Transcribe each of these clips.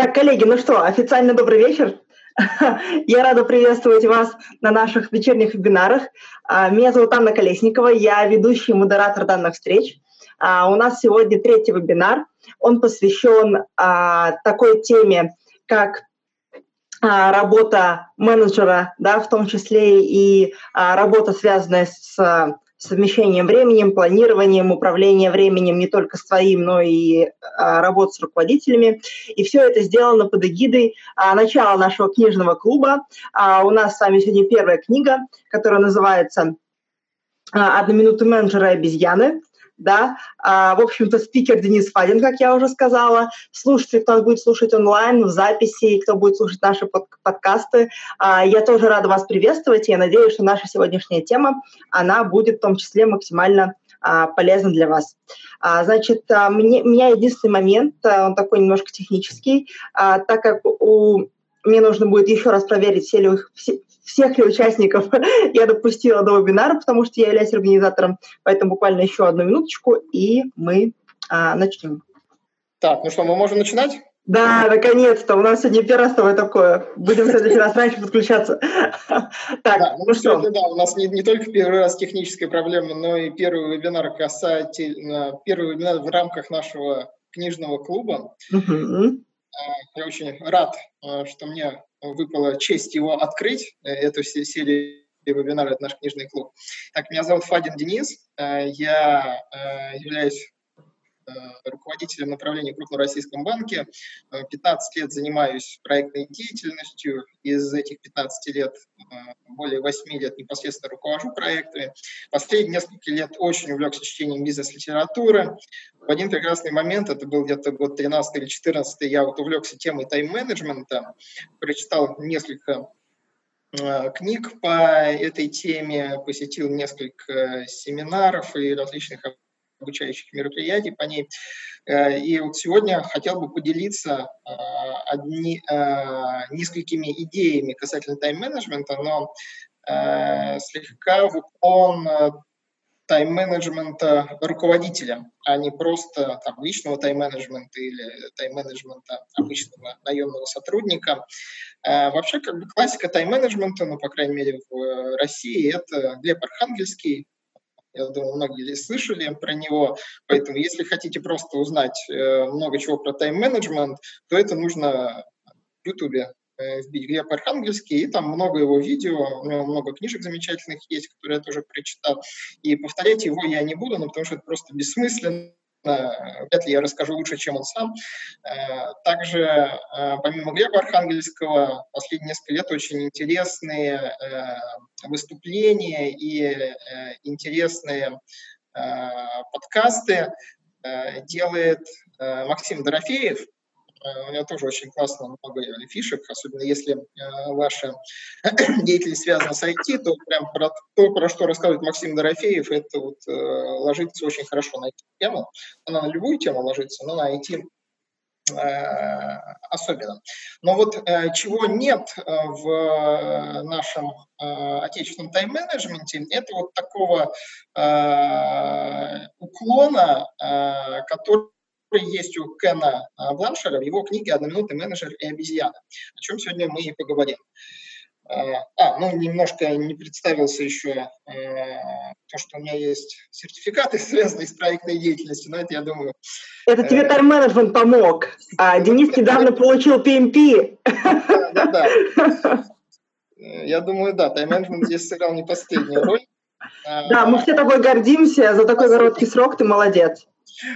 Так, коллеги, ну что, официально добрый вечер. Я рада приветствовать вас на наших вечерних вебинарах. А, меня зовут Анна Колесникова, я ведущий модератор данных встреч. А, у нас сегодня третий вебинар. Он посвящен а, такой теме, как работа менеджера, да, в том числе и работа, связанная с совмещением временем, планированием, управлением временем не только своим, но и а, работ с руководителями. И все это сделано под эгидой а, начала нашего книжного клуба. А, у нас с вами сегодня первая книга, которая называется а, «Одна минута менеджера и обезьяны» да. А, в общем-то, спикер Денис Фадин, как я уже сказала. Слушайте, кто будет слушать онлайн, в записи, кто будет слушать наши под подкасты. А, я тоже рада вас приветствовать, и я надеюсь, что наша сегодняшняя тема, она будет в том числе максимально а, полезна для вас. А, значит, а, мне, у меня единственный момент, а, он такой немножко технический, а, так как у мне нужно будет еще раз проверить, все ли, все, всех ли участников я допустила до вебинара, потому что я являюсь организатором. Поэтому буквально еще одну минуточку, и мы а, начнем. Так, ну что, мы можем начинать? Да, наконец-то. У нас сегодня первое с тобой такое. Будем в следующий раз раньше подключаться. Так, ну, ну что? Да, у нас не, не только первый раз техническая проблема, но и первый вебинар касательно, первый вебинар в рамках нашего книжного клуба. Угу. Я очень рад, э, что мне выпала честь его открыть, э, эту серию вебинара «Это наш книжный клуб». Так, меня зовут Фадин Денис, э, я являюсь Э, руководителем направления в крупном российском банке. 15 э, лет занимаюсь проектной деятельностью. Из этих 15 лет э, более 8 лет непосредственно руковожу проектами. Последние несколько лет очень увлекся чтением бизнес-литературы. В один прекрасный момент, это был где-то год 13 или 14, я вот увлекся темой тайм-менеджмента, прочитал несколько книг по этой теме, посетил несколько семинаров и различных обучающих мероприятий по ней. Э, и вот сегодня хотел бы поделиться э, одни, э, несколькими идеями касательно тайм-менеджмента, но слегка в уклон тайм-менеджмента руководителя, а не просто там, личного тайм-менеджмента или тайм-менеджмента обычного наемного сотрудника. вообще, как бы классика тайм-менеджмента, ну, по крайней мере, в России, это Глеб Архангельский, я думаю, многие здесь слышали про него. Поэтому, если хотите просто узнать э, много чего про тайм-менеджмент, то это нужно в YouTube э, вбить Глеб Архангельский, и там много его видео, у него много книжек замечательных есть, которые я тоже прочитал. И повторять его я не буду, ну, потому что это просто бессмысленно вряд ли я расскажу лучше, чем он сам. Э, также, э, помимо Глеба Архангельского, последние несколько лет очень интересные э, выступления и интересные подкасты делает Максим Дорофеев, Э, у него тоже очень классно много фишек, особенно если э, ваша деятельность связана с IT, то прям про то, про что рассказывает Максим Дорофеев, это вот э, ложится очень хорошо на эту тему. Она на любую тему ложится, но на IT особенно. Но вот чего нет в нашем отечественном тайм-менеджменте, это вот такого уклона, который есть у Кена а, Бланшера в его книге «Одноминутный менеджер и обезьяна», о чем сегодня мы и поговорим. А, а ну, немножко не представился еще э, то, что у меня есть сертификаты, связанные с проектной деятельностью, но это, я думаю... Это тебе э, тайм-менеджмент помог. А Денис недавно получил PMP. Да, да, да. Я думаю, да, тайм-менеджмент здесь сыграл не последнюю роль. Да, мы все тобой гордимся, за такой короткий срок ты молодец.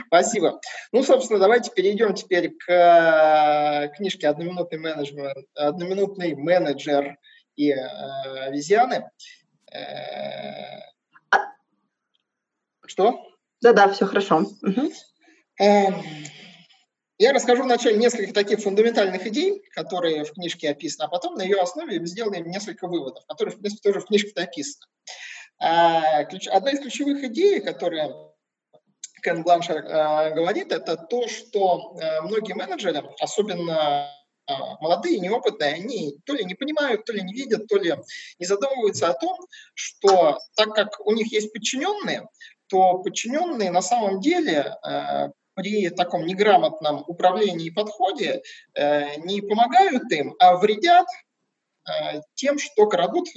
Спасибо. Ну, собственно, давайте перейдем теперь к э, книжке «Одноминутный, менеджмент, «Одноминутный менеджер и э, обезьяны». Э, что? Да-да, все хорошо. Угу. Я расскажу вначале несколько таких фундаментальных идей, которые в книжке описаны, а потом на ее основе сделаем несколько выводов, которые, в принципе, тоже в книжке описаны. Одна из ключевых идей, которая Кен Бланшер э, говорит, это то, что э, многие менеджеры, особенно э, молодые, неопытные, они то ли не понимают, то ли не видят, то ли не задумываются о том, что так как у них есть подчиненные, то подчиненные на самом деле при таком неграмотном управлении и подходе не помогают им, а вредят тем, что крадут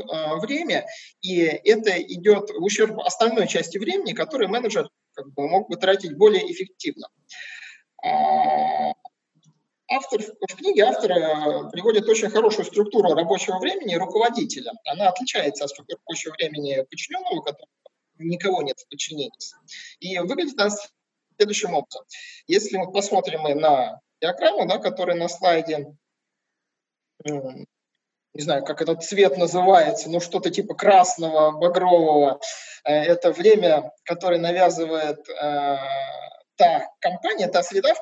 время, и это идет в ущерб остальной части времени, которую менеджер как бы, мог бы тратить более эффективно. А, автор, в книге автор э, приводит очень хорошую структуру рабочего времени руководителя. Она отличается от структуры рабочего времени подчиненного, которого никого нет в подчинении. И выглядит она следующим образом. Если мы посмотрим на диаграмму, да, которая на слайде, не знаю, как этот цвет называется, ну что-то типа красного, багрового, э, это время, которое навязывает э, та компания, та среда, в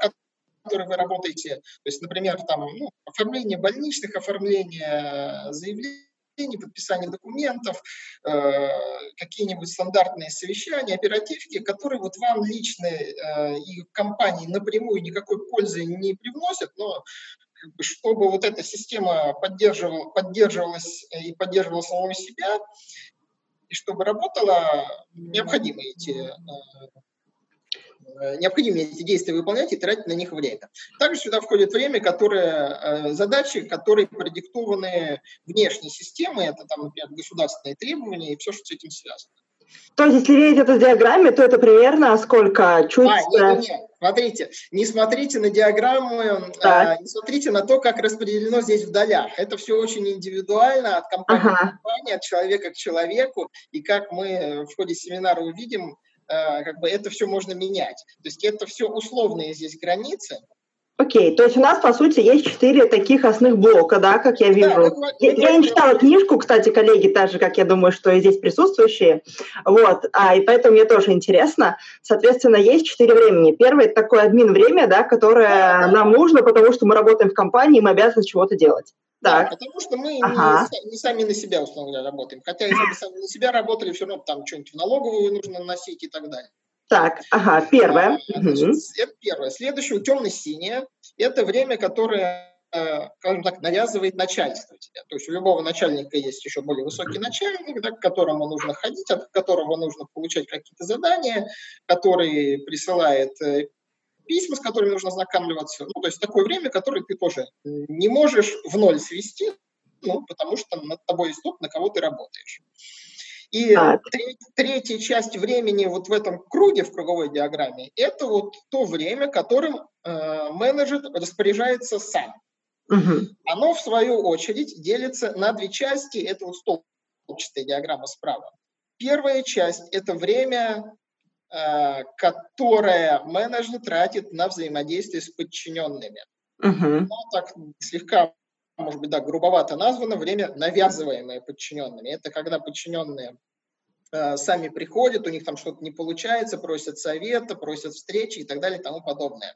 которой вы работаете. То есть, например, там ну, оформление больничных, оформление заявлений, подписание документов, э, какие-нибудь стандартные совещания, оперативки, которые вот вам лично э, и компании напрямую никакой пользы не привносят, но чтобы вот эта система поддерживала, поддерживалась и поддерживала самого себя, и чтобы работала, необходимы эти э, Э, необходимо эти действия выполнять и тратить на них время. Также сюда входит время, которое, э, задачи, которые продиктованы внешней системой, это там, например, государственные требования и все, что с этим связано. То есть, если видеть это в диаграмме, то это примерно сколько? Чуть... А, нет, нет, нет. Смотрите, не смотрите на диаграмму, а, не смотрите на то, как распределено здесь в долях. Это все очень индивидуально от компании ага. к компании, от человека к человеку. И как мы в ходе семинара увидим, Э, как бы это все можно менять. То есть это все условные здесь границы. Окей, то есть у нас, по сути, есть четыре таких основных блока, да, как я вижу. Да, я, я не читала книжку, кстати, коллеги, так же, как я думаю, что и здесь присутствующие. Вот, а, и поэтому мне тоже интересно. Соответственно, есть четыре времени. Первое – это такое админ-время, да, которое да, да. нам нужно, потому что мы работаем в компании, мы обязаны чего-то делать. Так. Да, потому что мы ага. не, не сами на себя, условно говоря, работаем. Хотя, если бы сами на себя работали, все равно там что-нибудь в налоговую нужно носить и так далее. Так, ага, первое. Это первое. Следующее, темно-синее, это время, которое э, скажем так, навязывает начальство тебе. То есть у любого начальника есть еще более высокий начальник, да, к которому нужно ходить, от которого нужно получать какие-то задания, который присылает э, письма, с которыми нужно ознакомливаться. Ну, то есть такое время, которое ты тоже не можешь в ноль свести, ну, потому что над тобой есть тот, на кого ты работаешь. И треть, третья часть времени вот в этом круге, в круговой диаграмме, это вот то время, которым э, менеджер распоряжается сам. Угу. Оно, в свою очередь, делится на две части. Это вот столбчатая диаграмма справа. Первая часть – это время Э, которое менеджер тратит на взаимодействие с подчиненными. Uh-huh. Ну, так слегка, может быть, да, грубовато названо, время, навязываемое подчиненными. Это когда подчиненные э, сами приходят, у них там что-то не получается, просят совета, просят встречи и так далее и тому подобное.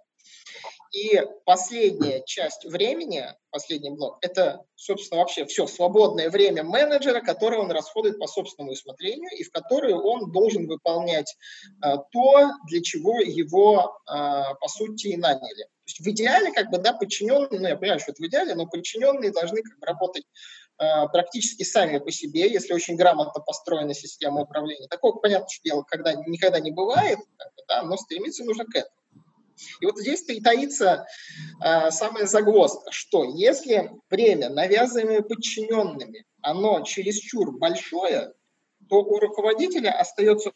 И последняя часть времени, последний блок, это, собственно, вообще все свободное время менеджера, которое он расходует по собственному усмотрению и в которое он должен выполнять а, то, для чего его, а, по сути, и наняли. Есть в идеале, как бы, да, подчиненные, ну, я понимаю, что это в идеале, но подчиненные должны как бы, работать а, практически сами по себе, если очень грамотно построена система управления. Такого, понятно, что дело когда, никогда не бывает, да, но стремиться нужно к этому. И вот здесь-то и таится э, самая загвоздка, что если время, навязываемое подчиненными, оно чересчур большое, то у руководителя остается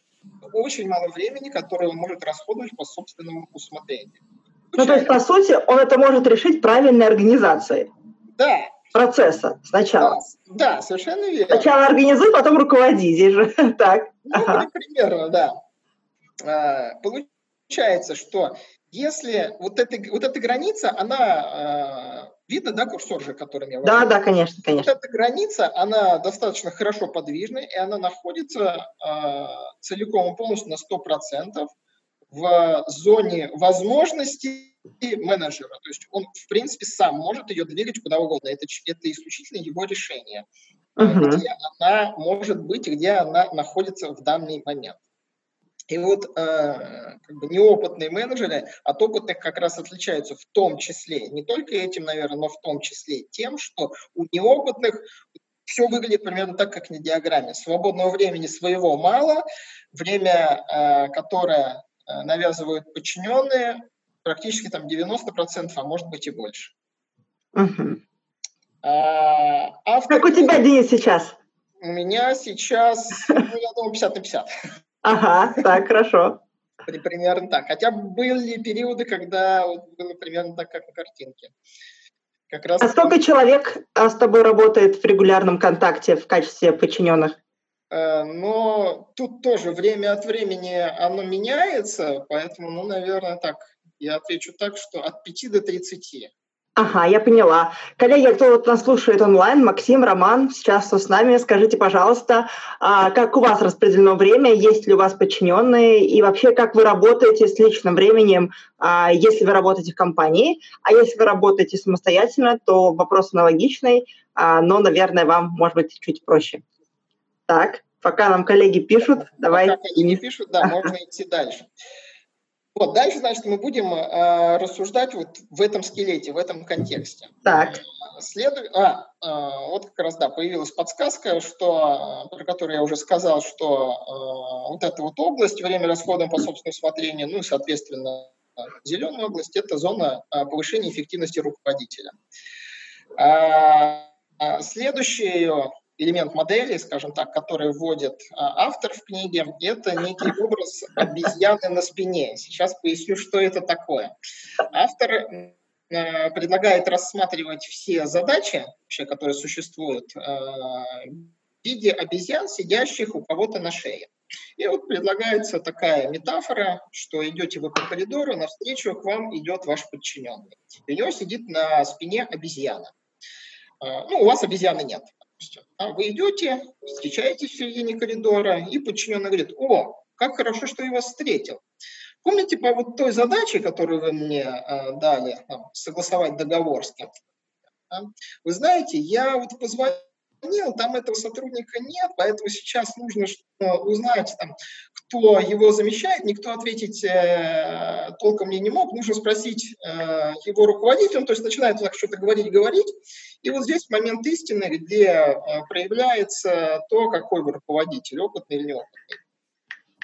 очень мало времени, которое он может расходовать по собственному усмотрению. Ну, то есть, по сути, он это может решить правильной организацией. Да. Процесса сначала. Да, да совершенно верно. Сначала организуй, потом руководи. Здесь же так. Ну, ага. примерно, да. А, получается, что если вот эта, вот эта граница, она, э, видно, да, курсор же, которым я Да, да, конечно, конечно. Вот эта граница, она достаточно хорошо подвижна, и она находится э, целиком и полностью на 100% в зоне возможностей менеджера. То есть он, в принципе, сам может ее двигать куда угодно. Это, это исключительно его решение, uh-huh. где она может быть и где она находится в данный момент. И вот э, как бы неопытные менеджеры от опытных как раз отличаются в том числе, не только этим, наверное, но в том числе тем, что у неопытных все выглядит примерно так, как на диаграмме. Свободного времени своего мало, время, э, которое навязывают подчиненные, практически там 90%, а может быть и больше. Угу. А, автор... Как у тебя, Денис, сейчас? У меня сейчас, ну, я думаю, 50 на 50. Ага, так, хорошо. Примерно так. Хотя были периоды, когда было примерно так, как на картинке. Как раз а сколько человек а, с тобой работает в регулярном контакте в качестве подчиненных? Э, но тут тоже время от времени оно меняется, поэтому, ну, наверное, так, я отвечу так, что от 5 до 30. Ага, я поняла. Коллеги, кто вот нас слушает онлайн, Максим, Роман, сейчас с нами, скажите, пожалуйста, а как у вас распределено время, есть ли у вас подчиненные, и вообще как вы работаете с личным временем, а, если вы работаете в компании, а если вы работаете самостоятельно, то вопрос аналогичный, а, но, наверное, вам, может быть, чуть проще. Так, пока нам коллеги пишут, давай. Пока коллеги пишут, да, можно идти дальше. Вот, дальше, значит, мы будем э, рассуждать вот в этом скелете, в этом контексте. Так. Следу... А, э, вот как раз, да, появилась подсказка, что, про которую я уже сказал, что э, вот эта вот область, время расхода по собственному усмотрению, ну и, соответственно, зеленая область, это зона э, повышения эффективности руководителя. Э, следующее элемент модели, скажем так, который вводит а, автор в книге, это некий образ обезьяны на спине. Сейчас поясню, что это такое. Автор э, предлагает рассматривать все задачи, вообще, которые существуют, э, в виде обезьян, сидящих у кого-то на шее. И вот предлагается такая метафора, что идете вы по коридору, навстречу к вам идет ваш подчиненный. У него сидит на спине обезьяна. Ну, у вас обезьяны нет. А вы идете, встречаетесь в середине коридора, и подчиненный говорит, о, как хорошо, что я вас встретил. Помните по вот той задаче, которую вы мне э, дали, там, согласовать договор с кем-то? Вы знаете, я вот позвонил звонил, там этого сотрудника нет, поэтому сейчас нужно узнать, там, кто его замещает. Никто ответить э, толком мне не мог. Нужно спросить э, его руководителя. Он, то есть начинает так что-то говорить, говорить. И вот здесь момент истины, где э, проявляется то, какой вы руководитель, опытный или неопытный.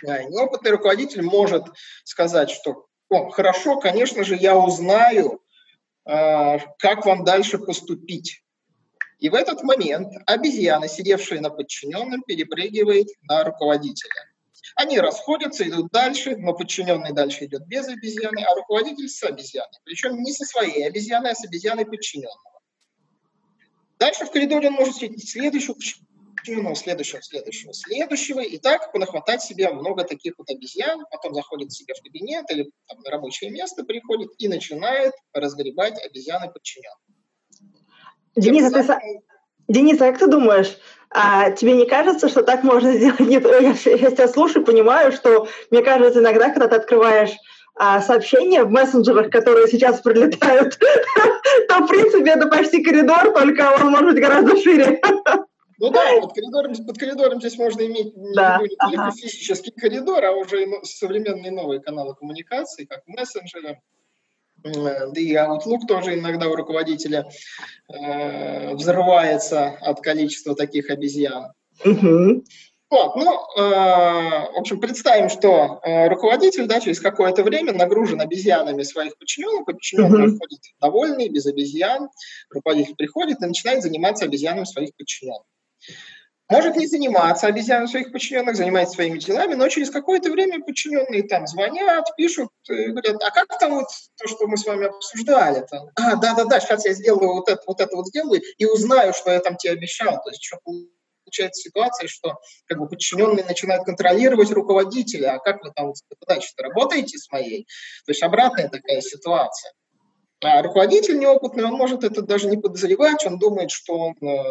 Да, неопытный руководитель может сказать, что О, хорошо, конечно же, я узнаю, э, как вам дальше поступить. И в этот момент обезьяна, сидевшая на подчиненном, перепрыгивает на руководителя. Они расходятся, идут дальше, но подчиненный дальше идет без обезьяны, а руководитель с обезьяной. Причем не со своей обезьяной, а с обезьяной подчиненного. Дальше в коридоре он может встретить следующего подчиненного, следующего, следующего, следующего, и так понахватать себе много таких вот обезьян, потом заходит себе в кабинет или там, на рабочее место приходит и начинает разгребать обезьяны подчиненных. Денис, а ты, Денис, а как ты думаешь, а тебе не кажется, что так можно сделать? Нет, я, я тебя слушаю, понимаю, что мне кажется иногда, когда ты открываешь а, сообщения в мессенджерах, которые сейчас прилетают, то, в принципе, это почти коридор, только он может быть гораздо шире. Ну да, под коридором, под коридором здесь можно иметь да, не ага. физический коридор, а уже современные новые каналы коммуникации, как мессенджеры, да и Outlook тоже иногда у руководителя э, взрывается от количества таких обезьян. Угу. Вот, ну, э, в общем, представим, что э, руководитель, да, через какое-то время нагружен обезьянами своих подчиненных, подчиненные uh-huh. ходят довольные, без обезьян, руководитель приходит и начинает заниматься обезьянами своих подчиненных может не заниматься обезьяной своих подчиненных, занимается своими делами, но через какое-то время подчиненные там звонят, пишут, говорят, а как там вот то, что мы с вами обсуждали? Там, а, да-да-да, сейчас я сделаю вот это, вот это вот сделаю и узнаю, что я там тебе обещал. То есть что получается ситуация, что как бы подчиненные начинают контролировать руководителя, а как вы там задачи-то работаете с моей? То есть обратная такая ситуация. А руководитель неопытный, он может это даже не подозревать, он думает, что он э,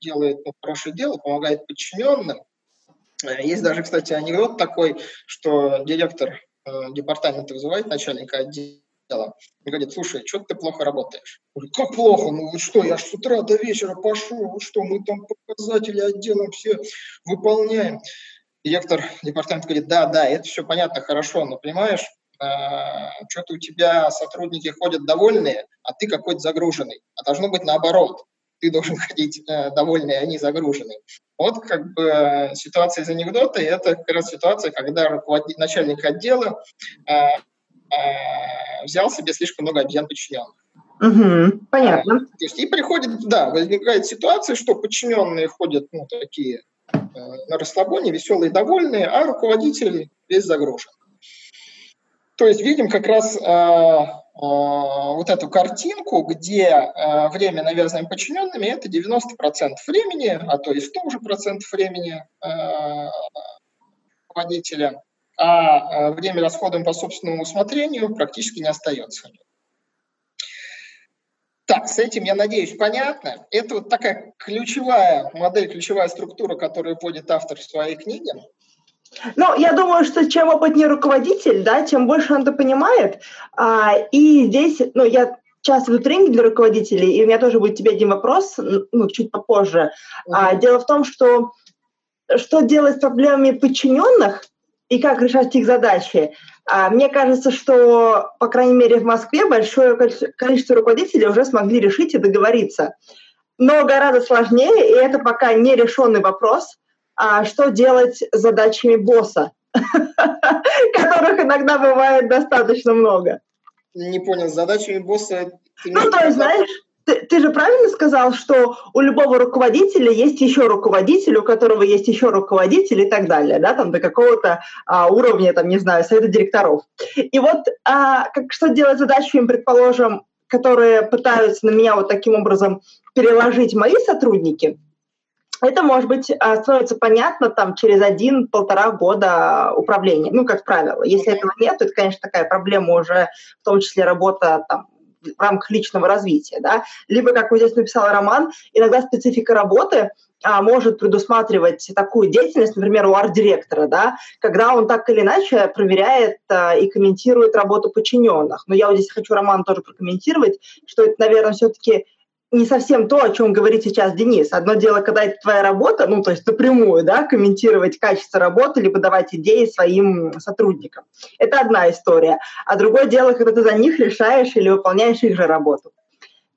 делает хорошее дело, помогает подчиненным. Э, есть даже, кстати, анекдот такой, что директор э, департамента вызывает начальника отдела и говорит, слушай, что ты плохо работаешь? Говорит, как плохо? Ну что, я ж с утра до вечера пошел, что мы там показатели отдела все выполняем. Директор департамента говорит, да, да, это все понятно, хорошо, но понимаешь, э, что-то у тебя сотрудники ходят довольные, а ты какой-то загруженный. А должно быть наоборот ты должен ходить э, довольный, а не загруженный. Вот как бы э, ситуация из анекдота, и это как раз ситуация, когда руководитель, начальник отдела э, э, взял себе слишком много обезьян подчиненных. Угу, понятно. А, то есть и приходит, да, возникает ситуация, что подчиненные ходят, ну, такие э, на расслабоне, веселые, довольные, а руководитель весь загружен. То есть видим как раз э, э, вот эту картинку, где э, время, навязанное подчиненными, это 90% времени, а то и 100 уже процентов времени э, руководителя, а э, время расходуем по собственному усмотрению практически не остается. Так, с этим, я надеюсь, понятно. Это вот такая ключевая модель, ключевая структура, которую вводит автор в своей книге. Ну, я думаю, что чем опытнее руководитель, да, тем больше он это понимает. А, и здесь, ну, я часто веду тренинги для руководителей, и у меня тоже будет тебе один вопрос, ну, чуть попозже. Mm-hmm. А, дело в том, что что делать с проблемами подчиненных и как решать их задачи, а, мне кажется, что, по крайней мере, в Москве большое количество руководителей уже смогли решить и договориться. Но гораздо сложнее, и это пока не решенный вопрос, а что делать с задачами босса, которых иногда бывает достаточно много. Не понял, с задачами босса... Ну, то есть, знаешь, ты, ты же правильно сказал, что у любого руководителя есть еще руководитель, у которого есть еще руководитель и так далее, да, там до какого-то а, уровня, там, не знаю, совета директоров. И вот а, как, что делать задачами, предположим, которые пытаются на меня вот таким образом переложить мои сотрудники, это, может быть, а, становится понятно там через один-полтора года управления, ну, как правило. Если этого нет, то это, конечно, такая проблема уже, в том числе работа там, в рамках личного развития, да, либо, как вы здесь написал Роман, иногда специфика работы а, может предусматривать такую деятельность, например, у арт-директора, да, когда он так или иначе проверяет а, и комментирует работу подчиненных. Но я вот здесь хочу Роман тоже прокомментировать, что это, наверное, все-таки не совсем то, о чем говорит сейчас Денис. Одно дело, когда это твоя работа, ну, то есть напрямую, да, комментировать качество работы, либо давать идеи своим сотрудникам. Это одна история. А другое дело, когда ты за них решаешь или выполняешь их же работу.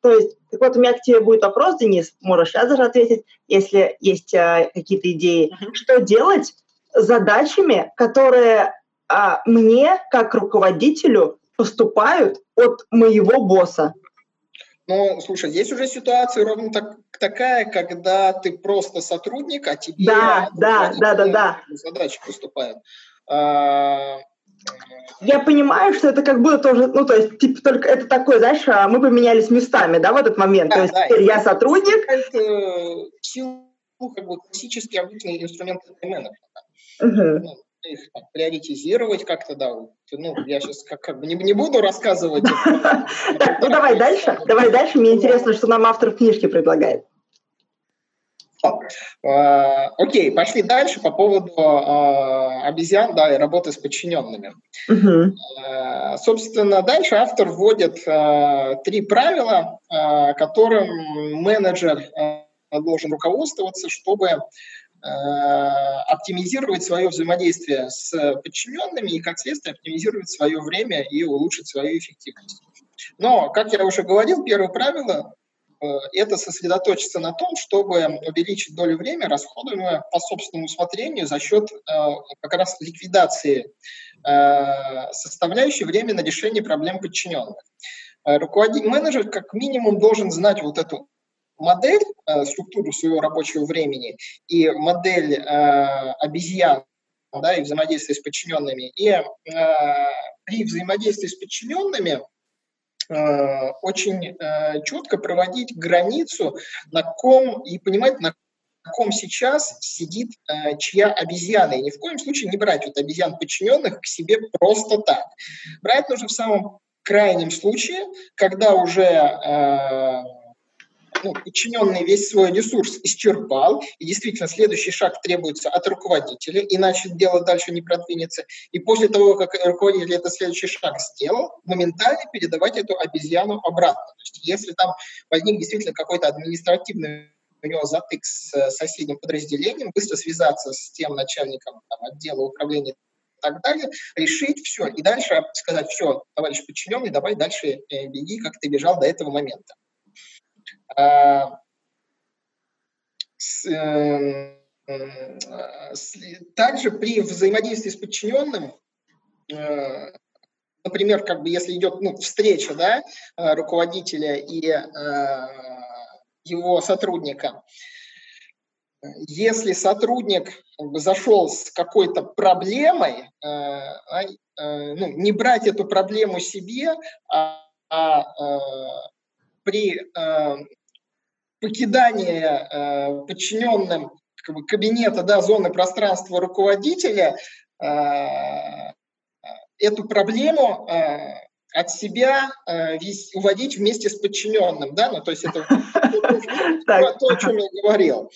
То есть, так вот, у меня к тебе будет вопрос, Денис, можешь сейчас даже ответить, если есть а, какие-то идеи. Mm-hmm. Что делать с задачами, которые а, мне, как руководителю, поступают от моего босса? Ну, слушай, есть уже ситуация ровно так, такая, когда ты просто сотрудник, а тебе да, да, да, да, да. задачи поступают. А, я понимаю, что это как будто тоже, ну, то есть, типа, только это такое, знаешь, а, мы поменялись местами, да, в этот момент. Да, то есть, да, теперь я сотрудник. Это силу, как бы, классический обычный инструмент менеджмента. Угу их там, приоритизировать как-то, да. Ну, я сейчас как, как бы не, не буду рассказывать. Так, ну давай дальше, давай дальше. Мне интересно, что нам автор книжки предлагает. А, окей, пошли дальше по поводу а, обезьян, да, и работы с подчиненными. А, собственно, дальше автор вводит три правила, которым менеджер должен руководствоваться, чтобы оптимизировать свое взаимодействие с подчиненными и, как следствие, оптимизировать свое время и улучшить свою эффективность. Но, как я уже говорил, первое правило э, – это сосредоточиться на том, чтобы увеличить долю времени, расходуемое по собственному усмотрению за счет э, как раз ликвидации составляющей время на решение проблем подчиненных. Руководитель, менеджер как минимум должен знать вот эту модель, э, структуру своего рабочего времени и модель э, обезьян да, и взаимодействие с подчиненными. И э, при взаимодействии с подчиненными э, очень четко проводить границу, на ком и понимать, на ком сейчас сидит э, чья обезьяна. И ни в коем случае не брать вот обезьян подчиненных к себе просто так. Брать нужно в самом крайнем случае, когда уже э, ну, подчиненный весь свой ресурс исчерпал, и действительно следующий шаг требуется от руководителя, иначе дело дальше не продвинется. И после того, как руководитель этот следующий шаг сделал, моментально передавать эту обезьяну обратно. То есть если там возник действительно какой-то административный у него затык с соседним подразделением, быстро связаться с тем начальником там, отдела управления и так далее, решить все, и дальше сказать, все, товарищ подчиненный, давай дальше э, беги, как ты бежал до этого момента. А, эм, также при взаимодействии с подчиненным э, например, как бы если идет ну, встреча да, руководителя и его сотрудника, если сотрудник зашел с какой-то проблемой, э, э, ну, не брать эту проблему себе, а, а э, при э, покидании э, подчиненным как бы, кабинета, да, зоны пространства руководителя, э, эту проблему э, от себя э, весь, уводить вместе с подчиненным, да, ну, то есть это то, о чем я говорил.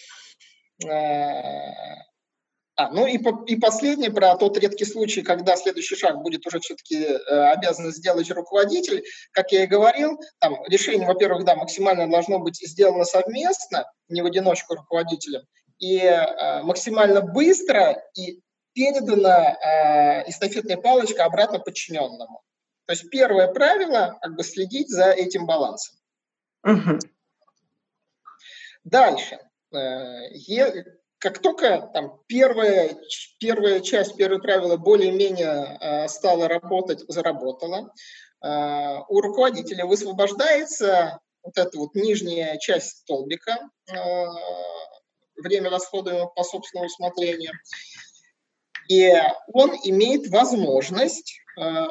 А, ну и, по, и последний про тот редкий случай, когда следующий шаг будет уже все-таки э, обязан сделать руководитель. Как я и говорил, там решение, во-первых, да, максимально должно быть сделано совместно, не в одиночку руководителем, и э, максимально быстро и передана э, эстафетная палочка обратно подчиненному. То есть первое правило как бы следить за этим балансом. Угу. Дальше. Э, как только там первая, первая часть, первое правило более-менее э, стала работать, заработала, э, у руководителя высвобождается вот эта вот нижняя часть столбика, время расходуемого по собственному усмотрению, и он имеет возможность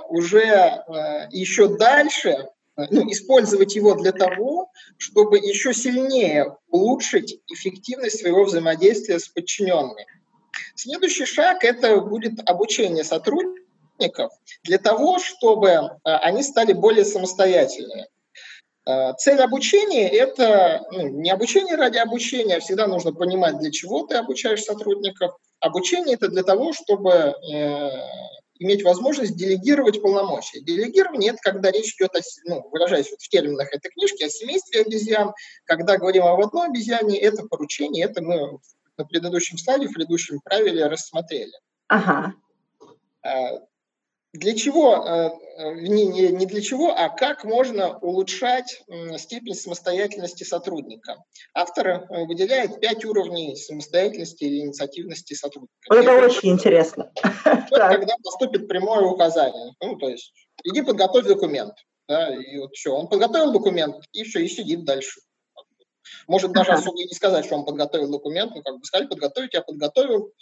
уже еще дальше ну, использовать его для того, чтобы еще сильнее улучшить эффективность своего взаимодействия с подчиненными. Следующий шаг – это будет обучение сотрудников для того, чтобы а, они стали более самостоятельными. А, цель обучения – это ну, не обучение ради обучения, а всегда нужно понимать, для чего ты обучаешь сотрудников. Обучение – это для того, чтобы э, иметь возможность делегировать полномочия. Делегирование – это когда речь идет, о, ну, выражаясь вот в терминах этой книжки, о семействе обезьян. Когда говорим об одной обезьяне, это поручение, это мы на предыдущем слайде, в предыдущем правиле рассмотрели. Ага. Для чего, э, не, не, не для чего, а как можно улучшать степень самостоятельности сотрудника. Автор э, выделяет пять уровней самостоятельности или инициативности сотрудника. Вот это Первый, очень интересно. Когда поступит прямое указание. Ну, то есть, иди подготовь документ. Да, и вот все, он подготовил документ, и все, и сидит дальше. Может даже ага. особо и не сказать, что он подготовил документ, ну, как бы сказали, подготовить, я подготовил,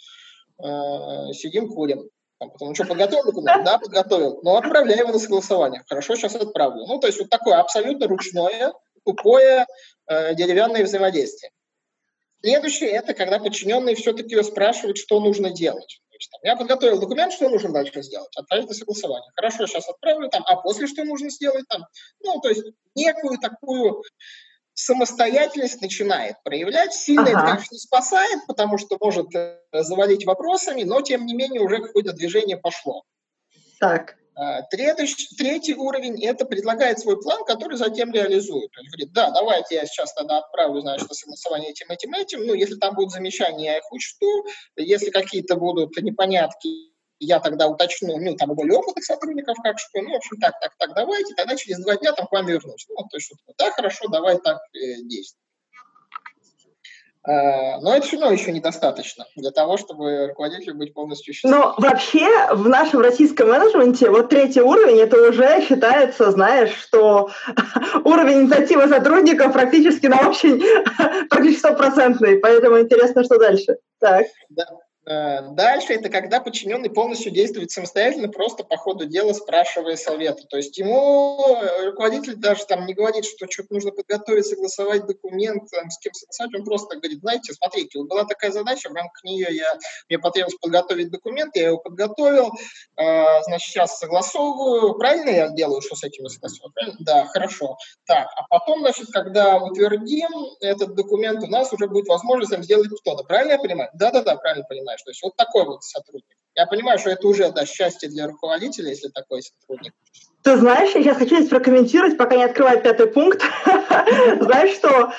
э, сидим, курим. Там, потом, что, подготовил документ? Да, подготовил. Ну, отправляй его на согласование. Хорошо, сейчас отправлю. Ну, то есть вот такое абсолютно ручное, тупое э, деревянное взаимодействие. Следующее – это когда подчиненные все-таки спрашивают, что нужно делать. То есть, там, я подготовил документ, что нужно дальше сделать? Отправить на согласование. Хорошо, сейчас отправлю, там, а после что нужно сделать? Там? Ну, то есть некую такую самостоятельность начинает проявлять. Сильно ага. это, конечно, не спасает, потому что может э, завалить вопросами, но, тем не менее, уже какое-то движение пошло. Так. А, третий, третий уровень – это предлагает свой план, который затем реализует. То есть говорит, да, давайте я сейчас тогда отправлю, значит, согласование этим, этим, этим. Ну, если там будут замечания, я их учту. Если какие-то будут непонятки, я тогда уточню, ну, там, более опытных сотрудников, как что, ну, в общем, так, так, так, давайте, тогда через два дня там к вам вернусь. Ну, то есть, вот, да, хорошо, давай так э, действуй. А, но это все равно еще недостаточно для того, чтобы руководителю быть полностью счастливым. Но вообще в нашем российском менеджменте вот третий уровень, это уже считается, знаешь, что уровень инициативы сотрудников практически на очень, практически стопроцентный, поэтому интересно, что дальше. Так. Да, дальше это когда подчиненный полностью действует самостоятельно, просто по ходу дела спрашивая совета. То есть ему э, руководитель даже там не говорит, что что-то нужно подготовить, согласовать документ, там, с кем согласовать. Он просто говорит, знаете, смотрите, вот была такая задача, в рамках нее я, мне потребовалось подготовить документ, я его подготовил, э, значит, сейчас согласовываю. Правильно я делаю, что с этим согласовываю? Правильно? Да, хорошо. Так, а потом, значит, когда утвердим этот документ, у нас уже будет возможность сделать что-то. Правильно я понимаю? Да-да-да, правильно понимаю понимаешь. То есть вот такой вот сотрудник. Я понимаю, что это уже да, счастье для руководителя, если такой сотрудник. Ты знаешь, я сейчас хочу здесь прокомментировать, пока не открываю пятый пункт. Знаешь что?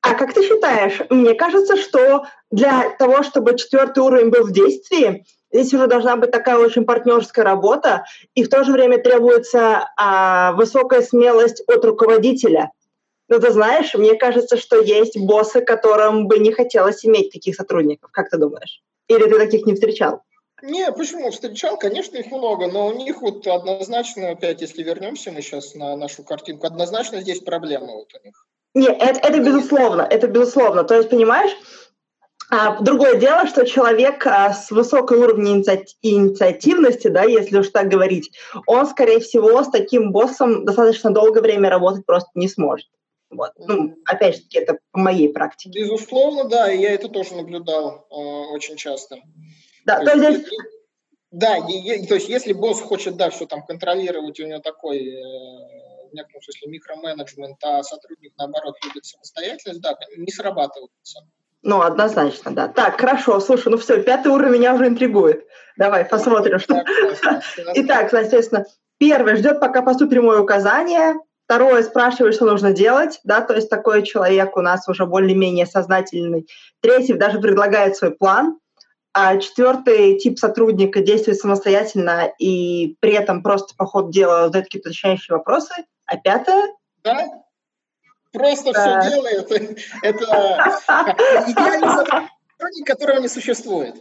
А как ты считаешь? Мне кажется, что для того, чтобы четвертый уровень был в действии, здесь уже должна быть такая очень партнерская работа, и в то же время требуется а, высокая смелость от руководителя. Но ты знаешь, мне кажется, что есть боссы, которым бы не хотелось иметь таких сотрудников. Как ты думаешь? Или ты таких не встречал? Не, почему? Встречал, конечно, их много, но у них вот однозначно, опять, если вернемся мы сейчас на нашу картинку, однозначно здесь проблема вот у них. Нет, это, это безусловно, это безусловно. То есть, понимаешь, а, другое дело, что человек а, с высокой уровнем инициативности, да, если уж так говорить, он, скорее всего, с таким боссом достаточно долгое время работать просто не сможет. Вот. Ну, опять же таки, это по моей практике. Безусловно, да, и я это тоже наблюдал э, очень часто. Да, то, то есть, есть... Да, и, и, то есть если босс хочет, да, что там контролировать, у него такой, э, в некотором смысле, микроменеджмент, а сотрудник, наоборот, любит самостоятельность, да, не срабатывает. Ну, однозначно, да. Так, хорошо, слушай, ну все, пятый уровень меня уже интригует. Давай, посмотрим, что... Итак, соответственно, первый ждет, пока поступит прямое указание, Второе, спрашивает, что нужно делать, да, то есть такой человек у нас уже более-менее сознательный. Третий даже предлагает свой план. А четвертый тип сотрудника действует самостоятельно и при этом просто по ходу дела задает какие-то уточняющие вопросы. А пятое? Да, просто да. все делает. Это идеальный сотрудник, которого не существует.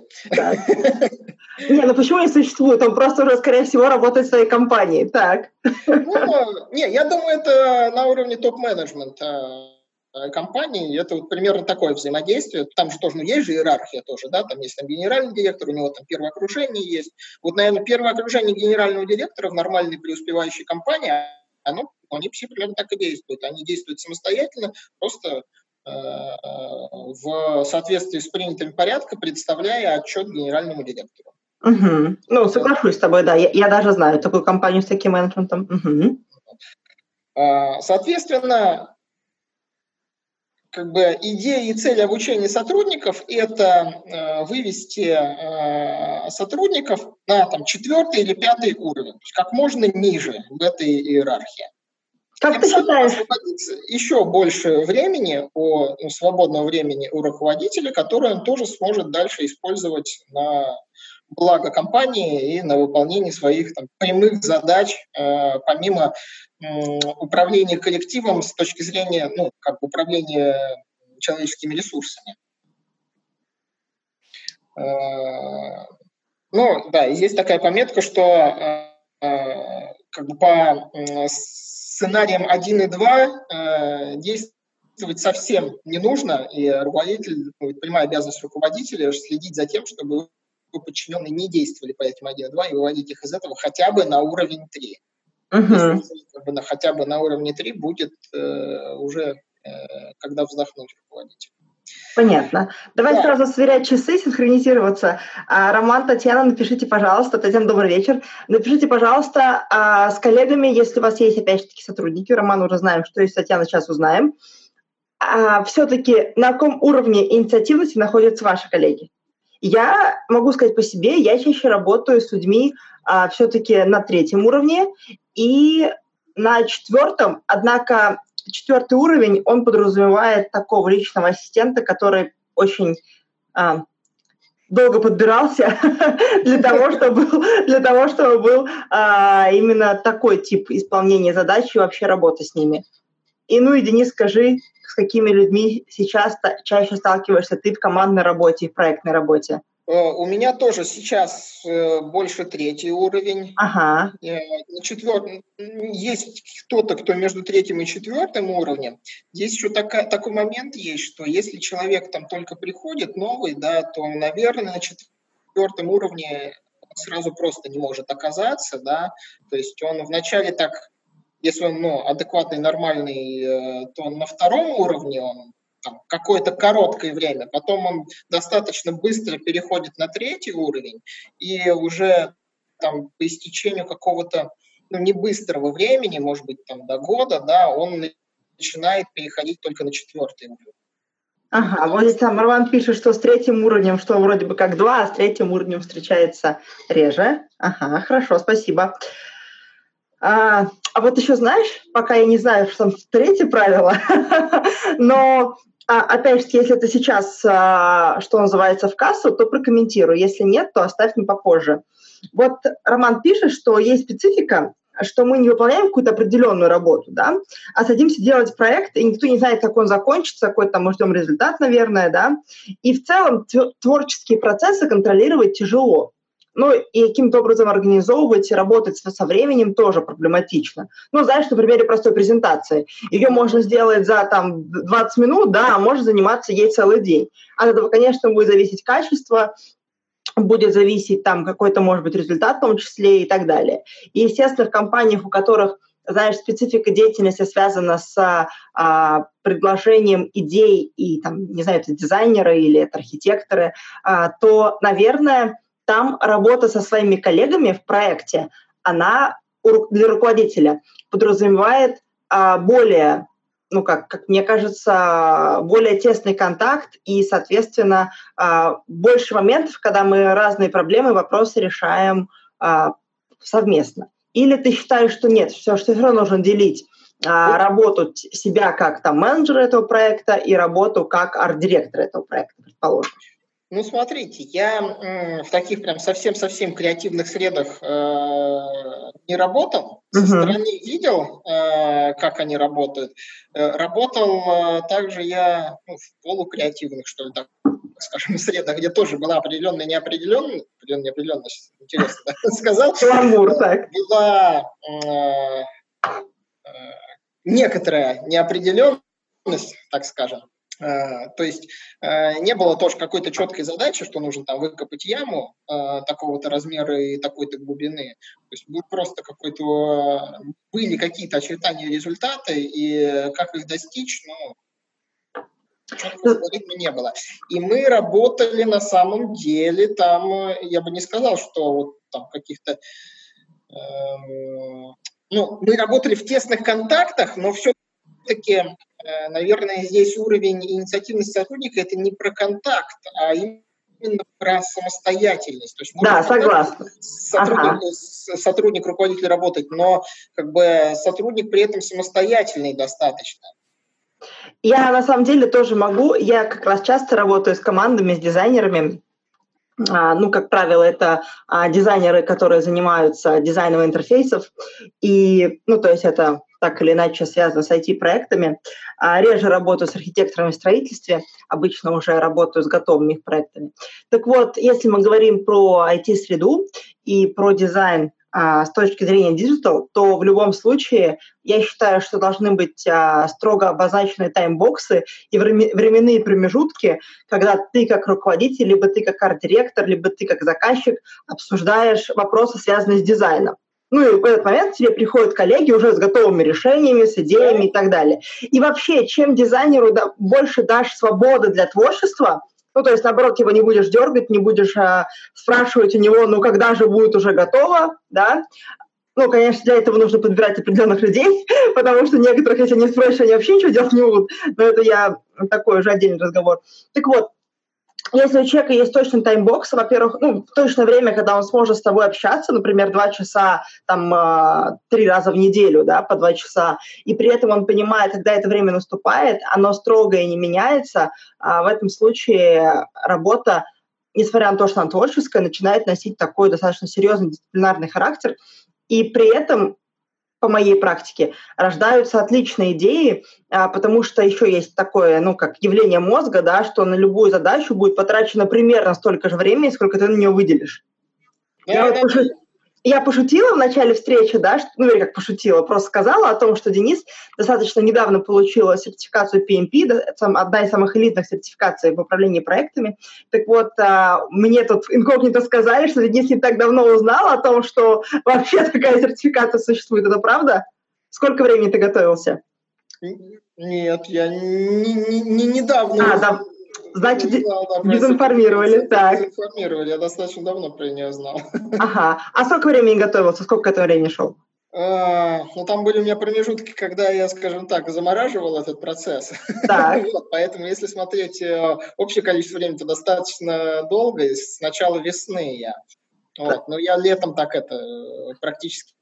Не, ну почему не существует? Он просто уже, скорее всего, работает в своей компании. Так. Ну, не, я думаю, это на уровне топ-менеджмента э, компании, это вот примерно такое взаимодействие. Там же тоже, ну, есть же иерархия тоже, да, там есть там генеральный директор, у него там первое окружение есть. Вот, наверное, первое окружение генерального директора в нормальной преуспевающей компании, оно, они все примерно так и действуют. Они действуют самостоятельно, просто в соответствии с принятым порядком, представляя отчет генеральному директору. Угу. Ну, соглашусь с тобой, да. Я, я даже знаю такую компанию с таким менеджментом. Угу. Соответственно, как бы идея и цель обучения сотрудников – это э, вывести э, сотрудников на там, четвертый или пятый уровень, то есть как можно ниже в этой иерархии. Как ты считаешь? Еще больше времени, о, ну, свободного времени у руководителя, которое он тоже сможет дальше использовать на благо компании и на выполнение своих там, прямых задач, э, помимо э, управления коллективом с точки зрения ну, как управления человеческими ресурсами. Э, ну, да, и здесь такая пометка, что э, э как бы по сценариям 1 и 2 э, действовать совсем не нужно, и руководитель, ну, прямая обязанность руководителя следить за тем, чтобы подчиненные не действовали по этим 1 и 2 и выводить их из этого хотя бы на уровень 3. Uh-huh. Как бы на, хотя бы на уровне 3 будет э, уже, э, когда вздохнуть руководитель. Понятно. Давай да. сразу сверять часы, синхронизироваться. А, Роман, Татьяна, напишите, пожалуйста. Татьяна, добрый вечер. Напишите, пожалуйста, а, с коллегами, если у вас есть, опять же таки, сотрудники. Роман, уже знаем, что есть Татьяна, сейчас узнаем. А, все-таки на каком уровне инициативности находятся ваши коллеги? Я могу сказать по себе, я чаще работаю с людьми а, все-таки на третьем уровне и на четвертом, однако четвертый уровень, он подразумевает такого личного ассистента, который очень а, долго подбирался для того, чтобы был, для того, чтобы был а, именно такой тип исполнения задач и вообще работы с ними. И ну и, Денис, скажи, с какими людьми сейчас чаще сталкиваешься ты в командной работе и в проектной работе? Э, у меня тоже сейчас э, больше третий уровень. Ага. Э, четвертый. Есть кто-то, кто между третьим и четвертым уровнем. Здесь еще такая, такой момент есть, что если человек там только приходит новый, да, то, наверное, на четвертом уровне сразу просто не может оказаться, да, то есть он вначале так, если он ну, адекватный, нормальный, то он на втором уровне он там, какое-то короткое время, потом он достаточно быстро переходит на третий уровень, и уже там, по истечению какого-то ну, не быстрого времени, может быть, там, до года, да, он начинает переходить только на четвертый уровень. Ага, вот здесь там Марван пишет, что с третьим уровнем, что вроде бы как два, а с третьим уровнем встречается реже. Ага, хорошо, спасибо. А, а вот еще знаешь, пока я не знаю, что там третье правило, но опять же, если это сейчас, а, что называется, в кассу, то прокомментирую. Если нет, то оставь мне попозже. Вот Роман пишет, что есть специфика, что мы не выполняем какую-то определенную работу, да, а садимся делать проект, и никто не знает, как он закончится, какой там мы ждем результат, наверное, да. И в целом творческие процессы контролировать тяжело. Ну, и каким-то образом организовывать и работать со временем тоже проблематично. Ну, знаешь, на примере простой презентации. Ее можно сделать за там 20 минут, да, а можно заниматься ей целый день. От этого, конечно, будет зависеть качество, будет зависеть там какой-то, может быть, результат в том числе и так далее. И, естественно, в компаниях, у которых знаешь, специфика деятельности связана с а, предложением идей и, там, не знаю, это дизайнеры или это архитекторы, а, то, наверное, там работа со своими коллегами в проекте, она для руководителя подразумевает а, более, ну как, как мне кажется, более тесный контакт и, соответственно, а, больше моментов, когда мы разные проблемы, вопросы решаем а, совместно. Или ты считаешь, что нет, все, что все равно нужно делить а, работу себя как там менеджера этого проекта и работу как арт-директора этого проекта, предположим? Ну, смотрите, я в таких прям совсем-совсем креативных средах э, не работал. Со uh-huh. стороны видел, э, как они работают. Э, работал э, также я ну, в полукреативных, что ли, так скажем, средах, где тоже была определенная неопределенность, определенная неопределенность, интересно сказал. Каламбур, так. Была э, э, некоторая неопределенность, так скажем. Э, то есть э, не было тоже какой-то четкой задачи, что нужно там выкопать яму э, такого-то размера и такой-то глубины. То есть был просто какой-то были какие-то очертания результаты и как их достичь, ну четкого алгоритма не было. И мы работали на самом деле там, я бы не сказал, что вот там каких-то эм, ну, мы работали в тесных контактах, но все-таки Э, наверное, здесь уровень инициативности сотрудника – это не про контакт, а именно про самостоятельность. То есть да, согласна. Сотрудник, ага. сотрудник, руководитель работать, но как бы сотрудник при этом самостоятельный достаточно. Я на самом деле тоже могу. Я как раз часто работаю с командами, с дизайнерами. А, ну, как правило, это а, дизайнеры, которые занимаются дизайном интерфейсов. И, ну, то есть это так или иначе связано с IT-проектами. А реже работаю с архитекторами в строительстве, обычно уже работаю с готовыми их проектами. Так вот, если мы говорим про IT-среду и про дизайн а, с точки зрения digital, то в любом случае я считаю, что должны быть а, строго обозначены timebox ы и временные промежутки, когда ты как руководитель, либо ты как арт-директор, либо ты как заказчик обсуждаешь вопросы, связанные с дизайном. Ну и в этот момент тебе приходят коллеги уже с готовыми решениями, с идеями и так далее. И вообще, чем дизайнеру больше дашь свободы для творчества, ну, то есть, наоборот, его не будешь дергать, не будешь а, спрашивать у него, ну, когда же будет уже готово, да, ну, конечно, для этого нужно подбирать определенных людей, потому что некоторых, если не спросишь, они вообще ничего делать не будут. Но это я такой уже отдельный разговор. Так вот, если у человека есть точный таймбокс, во-первых, ну, точное время, когда он сможет с тобой общаться, например, два часа, там, э, три раза в неделю, да, по два часа, и при этом он понимает, когда это время наступает, оно строгое не меняется, э, в этом случае работа, несмотря на то, что она творческая, начинает носить такой достаточно серьезный дисциплинарный характер, и при этом по моей практике, рождаются отличные идеи, а, потому что еще есть такое, ну, как явление мозга, да, что на любую задачу будет потрачено примерно столько же времени, сколько ты на нее выделишь. Я, да, вот. Я пошутила в начале встречи, да, что, ну, или как пошутила, просто сказала о том, что Денис достаточно недавно получила сертификацию PMP, одна из самых элитных сертификаций в управлении проектами. Так вот, а, мне тут инкогнито сказали, что Денис не так давно узнал о том, что вообще такая сертификация существует. Это правда? Сколько времени ты готовился? Нет, я не, не, не недавно. А, да. Значит, знал, да, дезинформировали, так. Дезинформировали, я достаточно давно про нее знал. Ага. А сколько времени готовился? Сколько к этому времени шел? А, ну, там были у меня промежутки, когда я, скажем так, замораживал этот процесс. Так. вот, поэтому, если смотреть э, общее количество времени, то достаточно долго, с начала весны я. Вот. Но я летом так это э, практически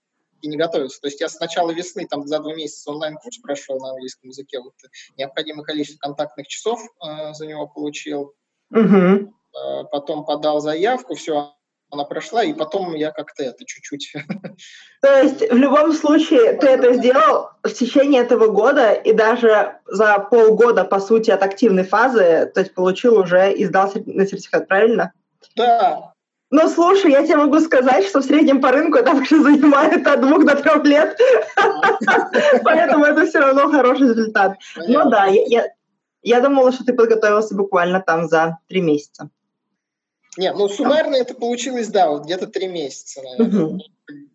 и не готовился. То есть я с начала весны, там за два месяца онлайн-курс прошел на английском языке, вот, необходимое количество контактных часов э, за него получил, угу. э, потом подал заявку, все, она прошла, и потом я как-то это чуть-чуть. То есть в любом случае ты это сделал в течение этого года, и даже за полгода, по сути, от активной фазы, то есть получил уже и сдал на сертификат, правильно? Да, Ну, слушай, я тебе могу сказать, что в среднем по рынку это вообще занимает от двух до трех лет. Поэтому это все равно хороший результат. Ну да, я думала, что ты подготовился буквально там за три месяца. Нет, ну суммарно это получилось, да, вот где-то три месяца, наверное.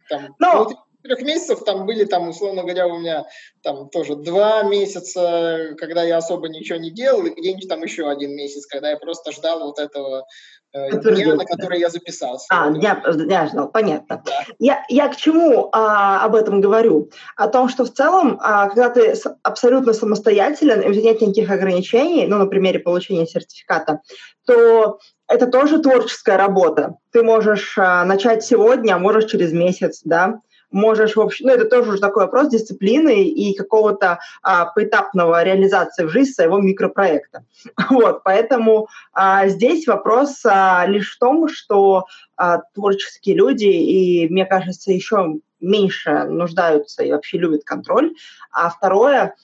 Там, ну, трех месяцев там были, там, условно говоря, у меня там тоже два месяца, когда я особо ничего не делал, и где-нибудь там еще один месяц, когда я просто ждал вот этого э, дня, на который я записался. А, дня, дня ждал, понятно. Да. Я, я к чему а, об этом говорю? О том, что в целом, а, когда ты абсолютно самостоятелен, и у тебя нет никаких ограничений, ну, на примере получения сертификата, то это тоже творческая работа. Ты можешь а, начать сегодня, а можешь через месяц, да, можешь, в общем, ну, это тоже уже такой вопрос дисциплины и какого-то а, поэтапного реализации в жизнь своего микропроекта. Вот, поэтому а, здесь вопрос а, лишь в том, что а, творческие люди, и, мне кажется, еще меньше нуждаются и вообще любят контроль. А второе,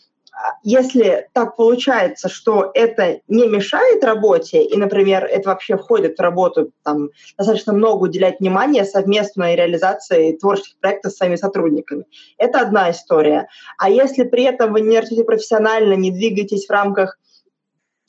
если так получается, что это не мешает работе, и, например, это вообще входит в работу, там, достаточно много уделять внимания совместной реализации творческих проектов с своими сотрудниками, это одна история. А если при этом вы не работаете профессионально, не двигаетесь в рамках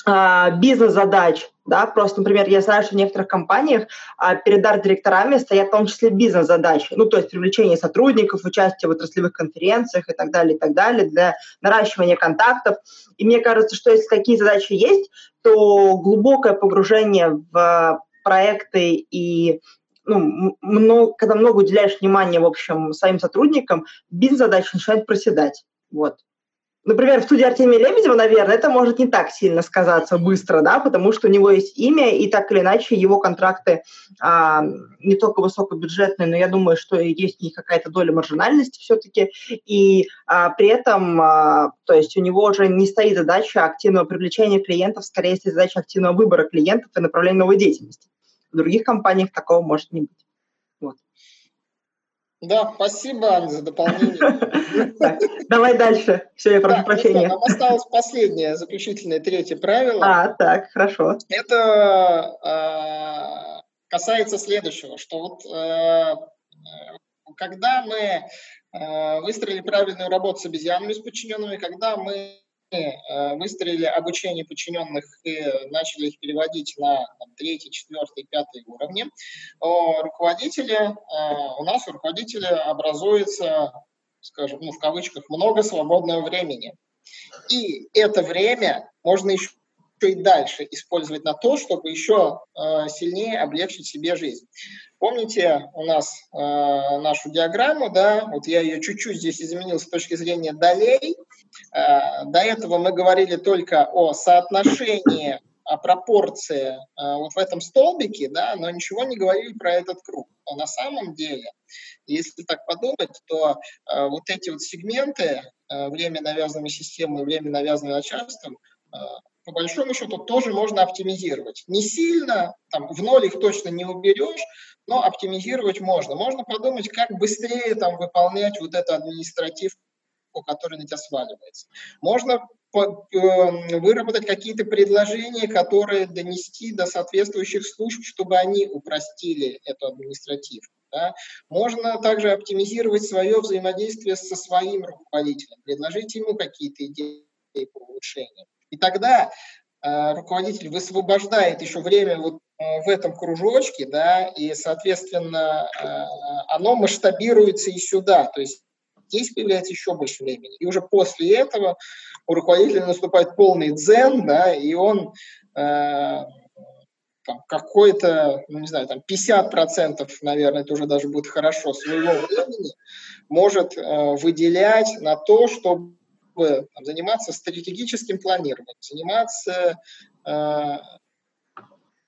бизнес-задач, да, просто, например, я знаю, что в некоторых компаниях а, перед арт-директорами стоят в том числе бизнес-задачи, ну, то есть привлечение сотрудников, участие в отраслевых конференциях и так далее, и так далее, для наращивания контактов. И мне кажется, что если такие задачи есть, то глубокое погружение в проекты и ну, много, когда много уделяешь внимания, в общем, своим сотрудникам, бизнес-задачи начинают проседать. Вот. Например, в студии Артемия Лебедева, наверное, это может не так сильно сказаться быстро, да, потому что у него есть имя, и так или иначе его контракты а, не только высокобюджетные, но я думаю, что есть у них какая-то доля маржинальности все-таки, и а, при этом, а, то есть у него уже не стоит задача активного привлечения клиентов, скорее стоит задача активного выбора клиентов и направления новой деятельности. В других компаниях такого может не быть. Да, спасибо, Анна, за дополнение. Давай дальше. Все, я прошу прощения. Нам осталось последнее, заключительное, третье правило. А, так, хорошо. Это а, касается следующего, что вот э, когда мы э, выстроили правильную работу с обезьянами, с подчиненными, когда мы выстроили обучение подчиненных и начали их переводить на третий, четвертый, пятый уровни, руководители, э, у нас у руководителя образуется, скажем, ну, в кавычках, много свободного времени. И это время можно еще и дальше использовать на то, чтобы еще э, сильнее облегчить себе жизнь. Помните у нас э, нашу диаграмму, да, вот я ее чуть-чуть здесь изменил с точки зрения долей. Э, до этого мы говорили только о соотношении, о пропорции э, вот в этом столбике, да, но ничего не говорили про этот круг. Но на самом деле, если так подумать, то э, вот эти вот сегменты, время навязанной системы и время навязанной начальством, по большому счету тоже можно оптимизировать. Не сильно, там, в ноль их точно не уберешь, но оптимизировать можно. Можно подумать, как быстрее там, выполнять вот эту которая на тебя сваливается. Можно эм, выработать какие-то предложения, которые донести до соответствующих служб, чтобы они упростили эту административку. Да? Можно также оптимизировать свое взаимодействие со своим руководителем, предложить ему какие-то идеи по улучшению. И тогда э, руководитель высвобождает еще время вот э, в этом кружочке, да, и, соответственно, э, оно масштабируется и сюда, то есть здесь появляется еще больше времени. И уже после этого у руководителя наступает полный дзен, да, и он э, какой-то, ну не знаю, там 50%, наверное, это уже даже будет хорошо, своего времени может э, выделять на то, чтобы там, заниматься стратегическим планированием, заниматься э,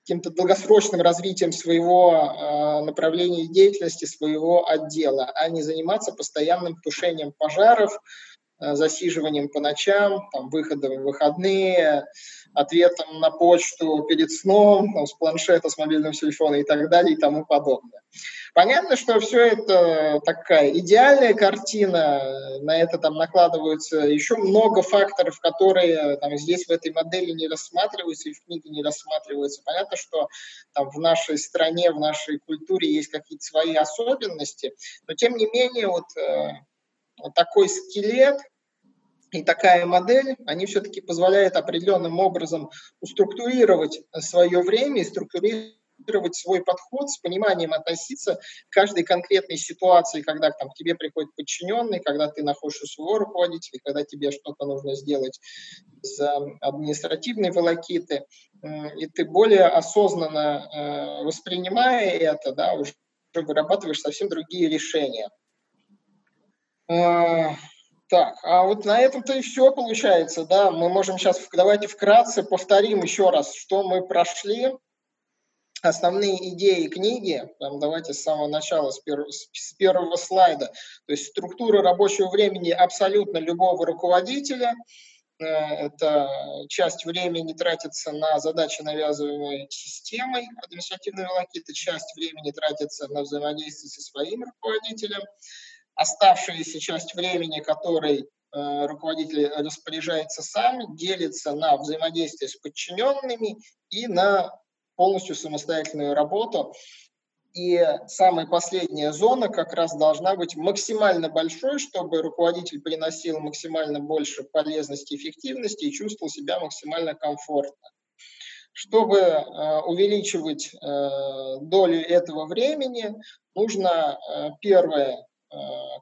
каким-то долгосрочным развитием своего э, направления деятельности, своего отдела, а не заниматься постоянным тушением пожаров, засиживанием по ночам, там, выходом в выходные, ответом на почту перед сном, там, с планшета, с мобильного телефона и так далее и тому подобное. Понятно, что все это такая идеальная картина, на это там накладываются еще много факторов, которые там, здесь в этой модели не рассматриваются и в книге не рассматриваются. Понятно, что там, в нашей стране, в нашей культуре есть какие-то свои особенности, но тем не менее вот, э, такой скелет, и такая модель, они все-таки позволяют определенным образом уструктурировать свое время и структурировать свой подход, с пониманием относиться к каждой конкретной ситуации, когда там, к тебе приходит подчиненный, когда ты находишься у своего руководителя, когда тебе что-то нужно сделать из административной волокиты, и ты более осознанно э, воспринимая это, да, уже вырабатываешь совсем другие решения. Э, так, а вот на этом-то и все получается, да. Мы можем сейчас, давайте вкратце повторим еще раз, что мы прошли. Основные идеи книги, там, давайте с самого начала, с, пер, с первого слайда, то есть структура рабочего времени абсолютно любого руководителя, э, это часть времени тратится на задачи, навязываемые системой административной волокиты, часть времени тратится на взаимодействие со своим руководителем, оставшаяся часть времени, которой э, руководитель распоряжается сам, делится на взаимодействие с подчиненными и на полностью самостоятельную работу. И самая последняя зона как раз должна быть максимально большой, чтобы руководитель приносил максимально больше полезности, эффективности и чувствовал себя максимально комфортно. Чтобы э, увеличивать э, долю этого времени, нужно первое,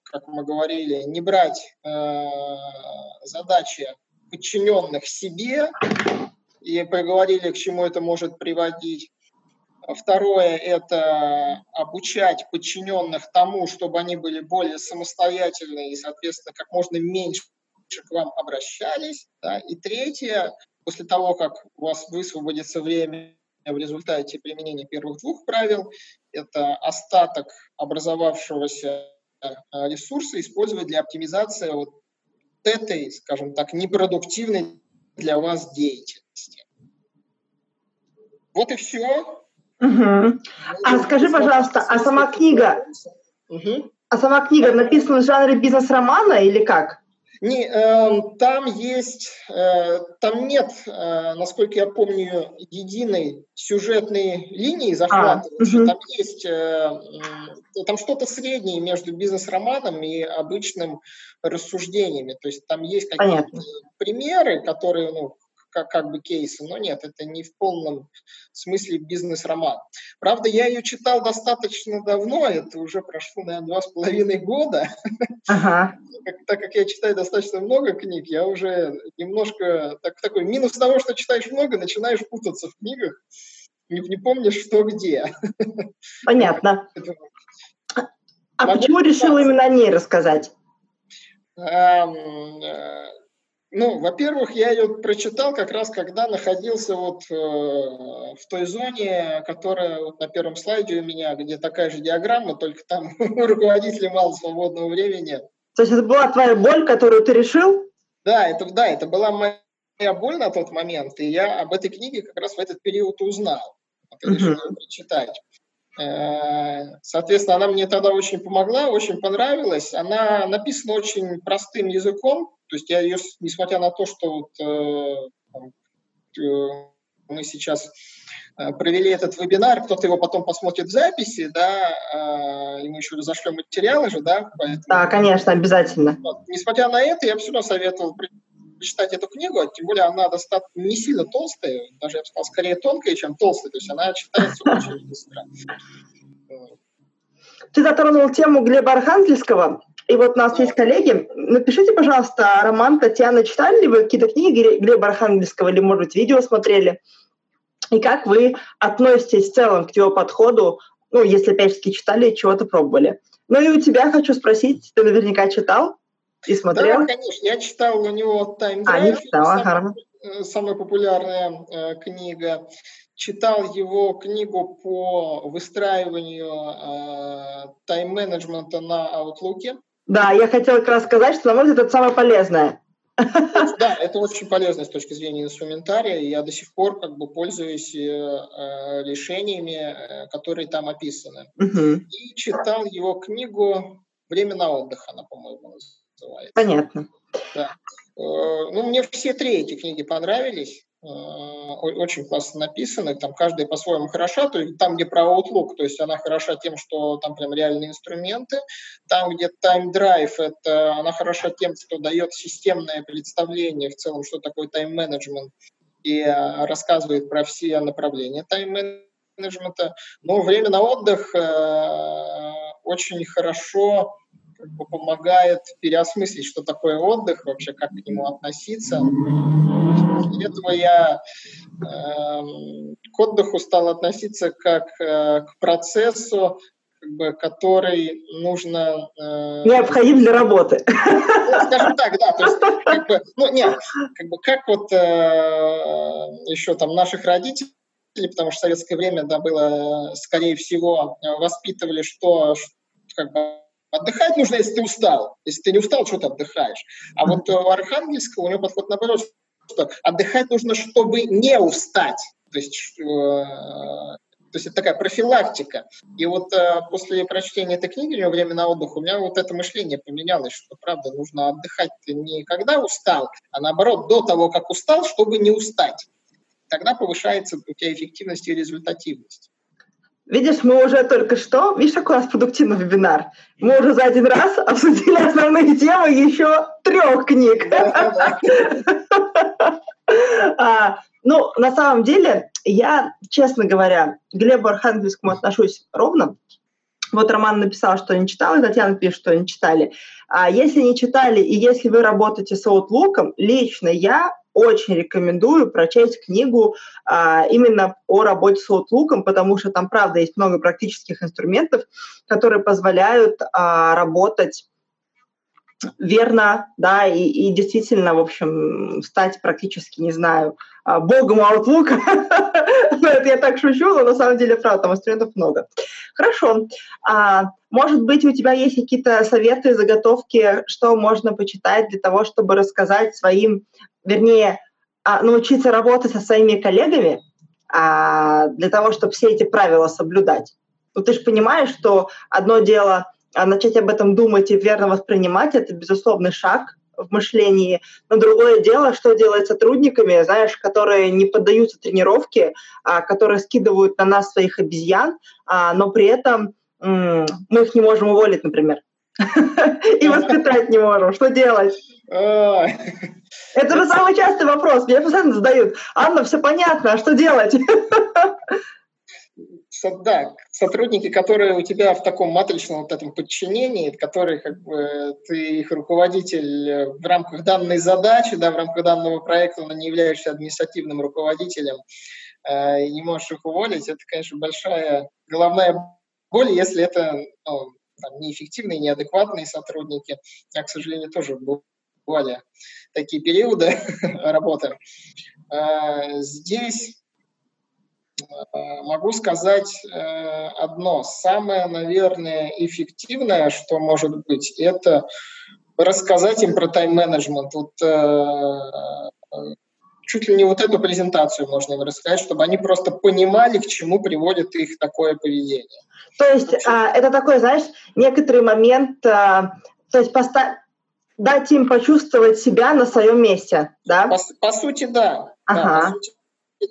как мы говорили, не брать э, задачи подчиненных себе, и проговорили, к чему это может приводить. Второе – это обучать подчиненных тому, чтобы они были более самостоятельны и, соответственно, как можно меньше к вам обращались. Да. И третье, после того, как у вас высвободится время в результате применения первых двух правил, это остаток образовавшегося э, ресурса использовать для оптимизации вот этой, скажем так, непродуктивной для вас деятельности. Вот и все. Угу. А скажи, пожалуйста, а сама книга, угу. а сама книга написана в жанре бизнес-романа или как? Не, э, там есть, э, там нет, э, насколько я помню, единой сюжетной линии захватывающей. А, угу. Там есть, э, там что-то среднее между бизнес-романом и обычным рассуждениями. То есть там есть какие-то примеры, которые, ну, как, как бы кейсы, но нет, это не в полном смысле бизнес-роман. Правда, я ее читал достаточно давно, это уже прошло, наверное, два с половиной года. Ага. так как я читаю достаточно много книг, я уже немножко так, такой минус того, что читаешь много, начинаешь путаться в книгах, не, не помнишь, что где. Понятно. А Могу почему решил именно о ней рассказать? Ну, во-первых, я ее прочитал как раз, когда находился вот э, в той зоне, которая вот на первом слайде у меня, где такая же диаграмма, только там у руководителя мало свободного времени. То есть это была твоя боль, которую ты решил? Да, это, да, это была моя боль на тот момент, и я об этой книге как раз в этот период узнал. Вот, решил ее прочитать. Э, соответственно, она мне тогда очень помогла, очень понравилась. Она написана очень простым языком, то есть я ее, несмотря на то, что вот, э, э, мы сейчас провели этот вебинар, кто-то его потом посмотрит в записи, да, и мы еще разошлем материалы же, да. Поэтому, да, конечно, обязательно. Несмотря на это, я все равно советовал прочитать эту книгу, а тем более она достаточно не сильно толстая, даже я бы сказал, скорее тонкая, чем толстая, то есть она читается очень быстро. Ты затронул тему Глеба Архангельского, и вот у нас есть коллеги. Напишите, пожалуйста, роман Татьяны, читали ли вы какие-то книги Глеба Архангельского или, может быть, видео смотрели? И как вы относитесь в целом к его подходу, ну, если, опять же, читали, чего-то пробовали? Ну и у тебя хочу спросить, ты наверняка читал? И смотрел? Да, конечно. Я читал у него «Time А, не читал, самая, э, самая популярная э, книга. Читал его книгу по выстраиванию э, тайм-менеджмента на Outlook. Да, я хотела как раз сказать, что, на мой взгляд, это самое полезное. Да, это очень полезно с точки зрения инструментария. Я до сих пор как бы пользуюсь э, э решениями, э, которые там описаны. Угу. И читал его книгу «Время на отдых», она, по-моему, называется. Понятно. Да. Э, ну, мне все три эти книги понравились. Э, очень классно написаны, там каждая по-своему хороша, то есть там, где про Outlook, то есть она хороша тем, что там прям реальные инструменты, там, где Time Drive, это она хороша тем, что дает системное представление в целом, что такое тайм-менеджмент, и э, рассказывает про все направления тайм-менеджмента. Но время на отдых э, очень хорошо как бы помогает переосмыслить, что такое отдых, вообще как к нему относиться. После этого я э, к отдыху стал относиться как э, к процессу, как бы, который нужно... Э, Необходим для работы. Ну, скажем так, да. То есть, как бы, ну, нет, как бы, как вот э, еще там наших родителей, потому что в советское время, да, было, скорее всего, воспитывали, что как бы Отдыхать нужно, если ты устал. Если ты не устал, что ты отдыхаешь. А вот у Архангельского у него подход наоборот, что отдыхать нужно, чтобы не устать. То есть, э, то есть это такая профилактика. И вот э, после прочтения этой книги «Время времени отдых» у меня вот это мышление поменялось, что, правда, нужно отдыхать не когда устал, а наоборот, до того, как устал, чтобы не устать. Тогда повышается у тебя эффективность и результативность. Видишь, мы уже только что, видишь, какой у нас продуктивный вебинар. Мы уже за один раз обсудили основные темы еще трех книг. А, ну, на самом деле, я, честно говоря, к Глебу Архангельскому отношусь ровно. Вот Роман написал, что не читал, и Татьяна пишет, что не читали. А если не читали, и если вы работаете с Outlook, лично я очень рекомендую прочесть книгу а, именно о работе с Outlook, потому что там, правда, есть много практических инструментов, которые позволяют а, работать верно, да, и, и действительно, в общем, стать практически, не знаю, а, богом Outlook. ну, это я так шучу, но на самом деле, правда, там инструментов много. Хорошо. А, может быть, у тебя есть какие-то советы, заготовки, что можно почитать для того, чтобы рассказать своим, вернее, а, научиться работать со своими коллегами, а, для того, чтобы все эти правила соблюдать? Ну, ты же понимаешь, что одно дело а начать об этом думать и верно воспринимать, это безусловный шаг в мышлении. Но другое дело, что делать сотрудниками, знаешь, которые не поддаются тренировке, которые скидывают на нас своих обезьян, но при этом мы их не можем уволить, например. И воспитать не можем. Что делать? Это же самый частый вопрос. Мне постоянно задают. Анна, все понятно, а что делать? да, сотрудники, которые у тебя в таком матричном вот этом подчинении, которые как бы ты их руководитель в рамках данной задачи, да, в рамках данного проекта, но не являешься административным руководителем э, и не можешь их уволить, это, конечно, большая головная боль, если это ну, там, неэффективные, неадекватные сотрудники. Я, к сожалению, тоже бывали такие периоды работы. Э, здесь Э, могу сказать э, одно. Самое, наверное, эффективное, что может быть, это рассказать им про тайм-менеджмент. Вот, чуть ли не вот эту презентацию можно им рассказать, чтобы они просто понимали, к чему приводит их такое поведение. То есть а, это такой, знаешь, некоторый момент, а, то есть поста- дать им почувствовать себя на своем месте, да? По, по сути, да. Ага. да по сути,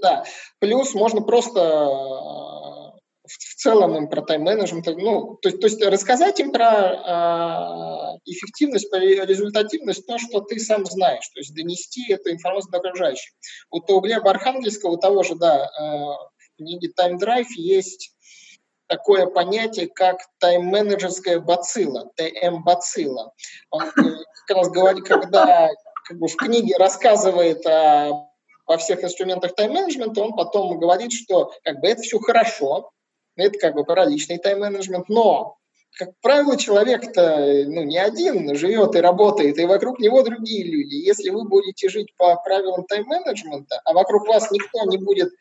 да. Плюс можно просто э, в целом им про тайм-менеджмент, ну, то, то есть рассказать им про э, эффективность, про результативность, то, что ты сам знаешь, то есть донести эту информацию до окружающих. Вот у Глеба Архангельского, у того же, да, э, в книге Time Drive есть такое понятие, как тайм-менеджерская бацилла, ТМ-бацилла. Он э, как раз говорит, когда как бы, в книге рассказывает о во всех инструментах тайм-менеджмента, он потом говорит, что как бы это все хорошо, это как бы про личный тайм-менеджмент, но как правило, человек-то ну, не один живет и работает, и вокруг него другие люди. Если вы будете жить по правилам тайм-менеджмента, а вокруг вас никто не будет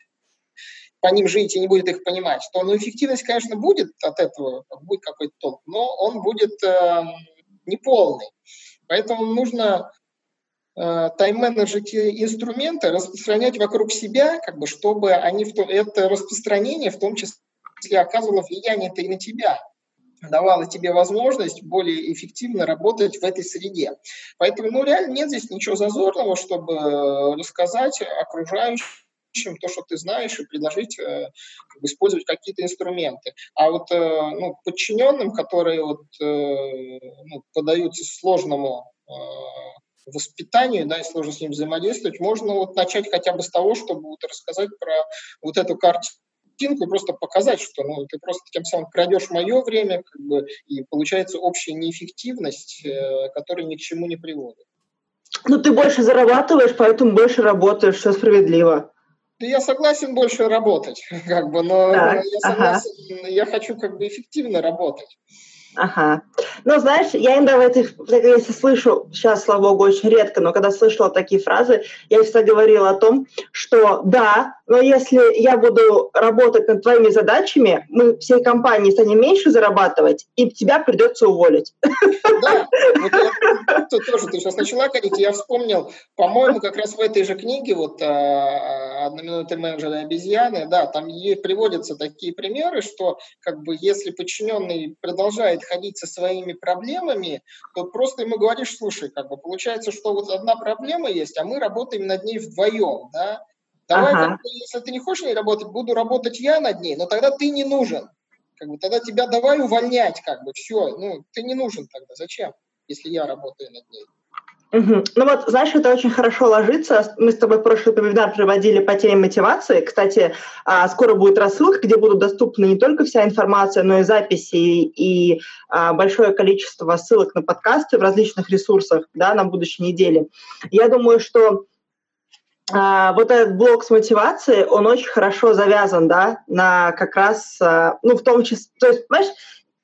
по ним жить и не будет их понимать, то ну, эффективность, конечно, будет от этого, будет какой-то толк, но он будет э, неполный. Поэтому нужно э, тайм-менеджить инструменты, распространять вокруг себя, как бы, чтобы они в то, это распространение в том числе оказывало влияние-то и на тебя давала тебе возможность более эффективно работать в этой среде. Поэтому, ну, реально нет здесь ничего зазорного, чтобы э, рассказать окружающим то, что ты знаешь, и предложить э, как бы, использовать какие-то инструменты. А вот э, ну, подчиненным, которые вот, ну, подаются сложному воспитанию, да, и сложно с ним взаимодействовать, можно вот начать хотя бы с того, чтобы вот рассказать про вот эту картинку и просто показать, что ну, ты просто тем самым крадешь мое время, как бы, и получается общая неэффективность, э, которая ни к чему не приводит. Ну, ты больше зарабатываешь, поэтому больше работаешь, все справедливо. Я согласен больше работать, как бы, но так, я согласен, ага. я хочу как бы эффективно работать. Ага. Ну, знаешь, я иногда в этих, если слышу, сейчас, слава богу, очень редко, но когда слышала такие фразы, я всегда говорила о том, что да, но если я буду работать над твоими задачами, мы всей компании станем меньше зарабатывать, и тебя придется уволить. Да, вот я, тоже ты сейчас начала говорить, я вспомнил, по-моему, как раз в этой же книге, вот а, «Одна минута менеджера обезьяны», да, там приводятся такие примеры, что как бы если подчиненный продолжает начинает ходить со своими проблемами, то просто ему говоришь, слушай, как бы получается, что вот одна проблема есть, а мы работаем над ней вдвоем, да, Давай, ага. как если ты не хочешь ней работать, буду работать я над ней, но тогда ты не нужен. Как бы, тогда тебя давай увольнять, как бы, все, ну, ты не нужен тогда, зачем, если я работаю над ней. Угу. Ну вот, знаешь, это очень хорошо ложится. Мы с тобой прошлый вебинар проводили по теме мотивации. Кстати, а, скоро будет рассылка, где будут доступны не только вся информация, но и записи и а, большое количество ссылок на подкасты в различных ресурсах да, на будущей неделе. Я думаю, что а, вот этот блок с мотивацией, он очень хорошо завязан, да, на как раз, ну, в том числе, то есть, понимаешь,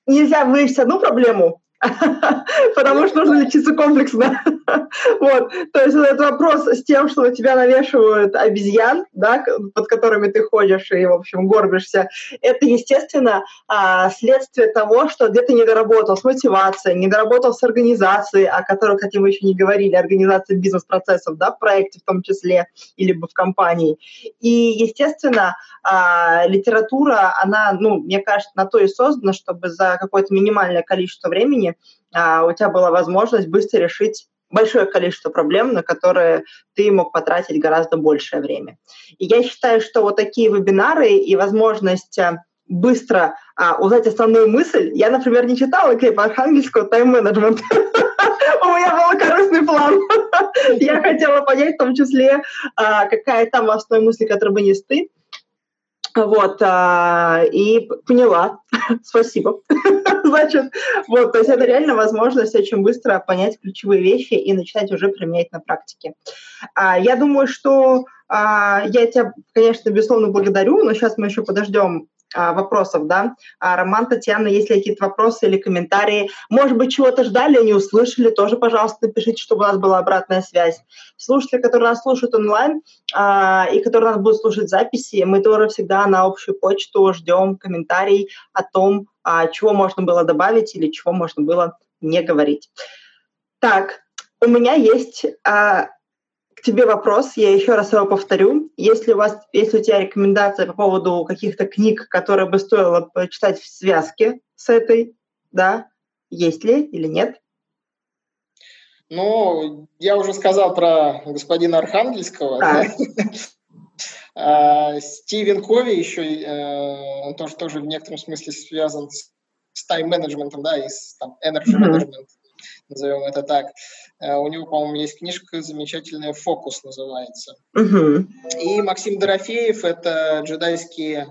нельзя вывести одну проблему, потому что нужно лечиться комплексно. вот, то есть этот вопрос с тем, что на тебя навешивают обезьян, да, под которыми ты ходишь и, в общем, горбишься, это, естественно, а, следствие того, что где-то не доработал с мотивацией, не с организацией, о которой, кстати, мы еще не говорили, организации бизнес-процессов, да, в проекте в том числе, или в компании. И, естественно, а, литература, она, ну, мне кажется, на то и создана, чтобы за какое-то минимальное количество времени а, у тебя была возможность быстро решить большое количество проблем, на которые ты мог потратить гораздо большее время. И я считаю, что вот такие вебинары и возможность а, быстро а, узнать основную мысль. Я, например, не читала Кейпа Архангельского «Тайм-менеджмент». У меня был корыстный план. Я хотела понять в том числе, а, какая там основная мысль, которую вынес ты. Вот, а, и поняла. Спасибо. Значит, вот, то есть это реально возможность очень быстро понять ключевые вещи и начать уже применять на практике. А, я думаю, что а, я тебя, конечно, безусловно, благодарю, но сейчас мы еще подождем вопросов, да. А, Роман, Татьяна, есть ли какие-то вопросы или комментарии? Может быть, чего-то ждали, не услышали, тоже, пожалуйста, напишите, чтобы у нас была обратная связь. Слушатели, которые нас слушают онлайн а, и которые нас будут слушать записи, мы тоже всегда на общую почту ждем комментарий о том, а, чего можно было добавить или чего можно было не говорить. Так, у меня есть а, к тебе вопрос, я еще раз его повторю. Если у вас, если у тебя рекомендация по поводу каких-то книг, которые бы стоило почитать в связке с этой, да, есть ли или нет? Ну, я уже сказал про господина Архангельского. А, Стивен Кови еще, э, он тоже, тоже в некотором смысле связан с тайм-менеджментом, да, и с там, energy management, назовем это так. Э, у него, по-моему, есть книжка замечательная «Фокус» называется. Угу. И Максим Дорофеев – это джедайские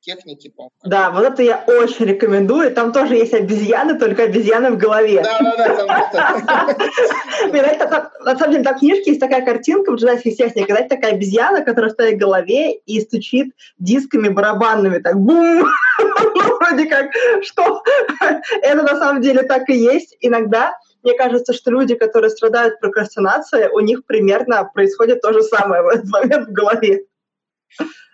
техники, по-моему. Да, вот это я очень рекомендую. Там тоже есть обезьяны, только обезьяны в голове. Да, да, да. На самом деле, там книжке есть такая картинка в джедайских техниках, когда такая обезьяна, которая стоит в голове и стучит дисками барабанными, так бум! Ну, вроде как, что? Это на самом деле так и есть. Иногда мне кажется, что люди, которые страдают прокрастинацией, у них примерно происходит то же самое в этот момент в голове.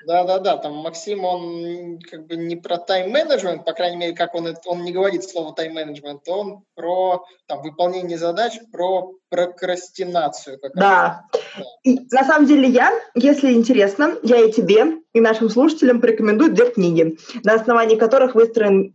Да, да, да. Там Максим, он как бы не про тайм-менеджмент, по крайней мере, как он, он не говорит слово тайм-менеджмент, он про там, выполнение задач, про прокрастинацию. Как да. да. И, на самом деле я, если интересно, я и тебе, и нашим слушателям порекомендую две книги, на основании которых выстроен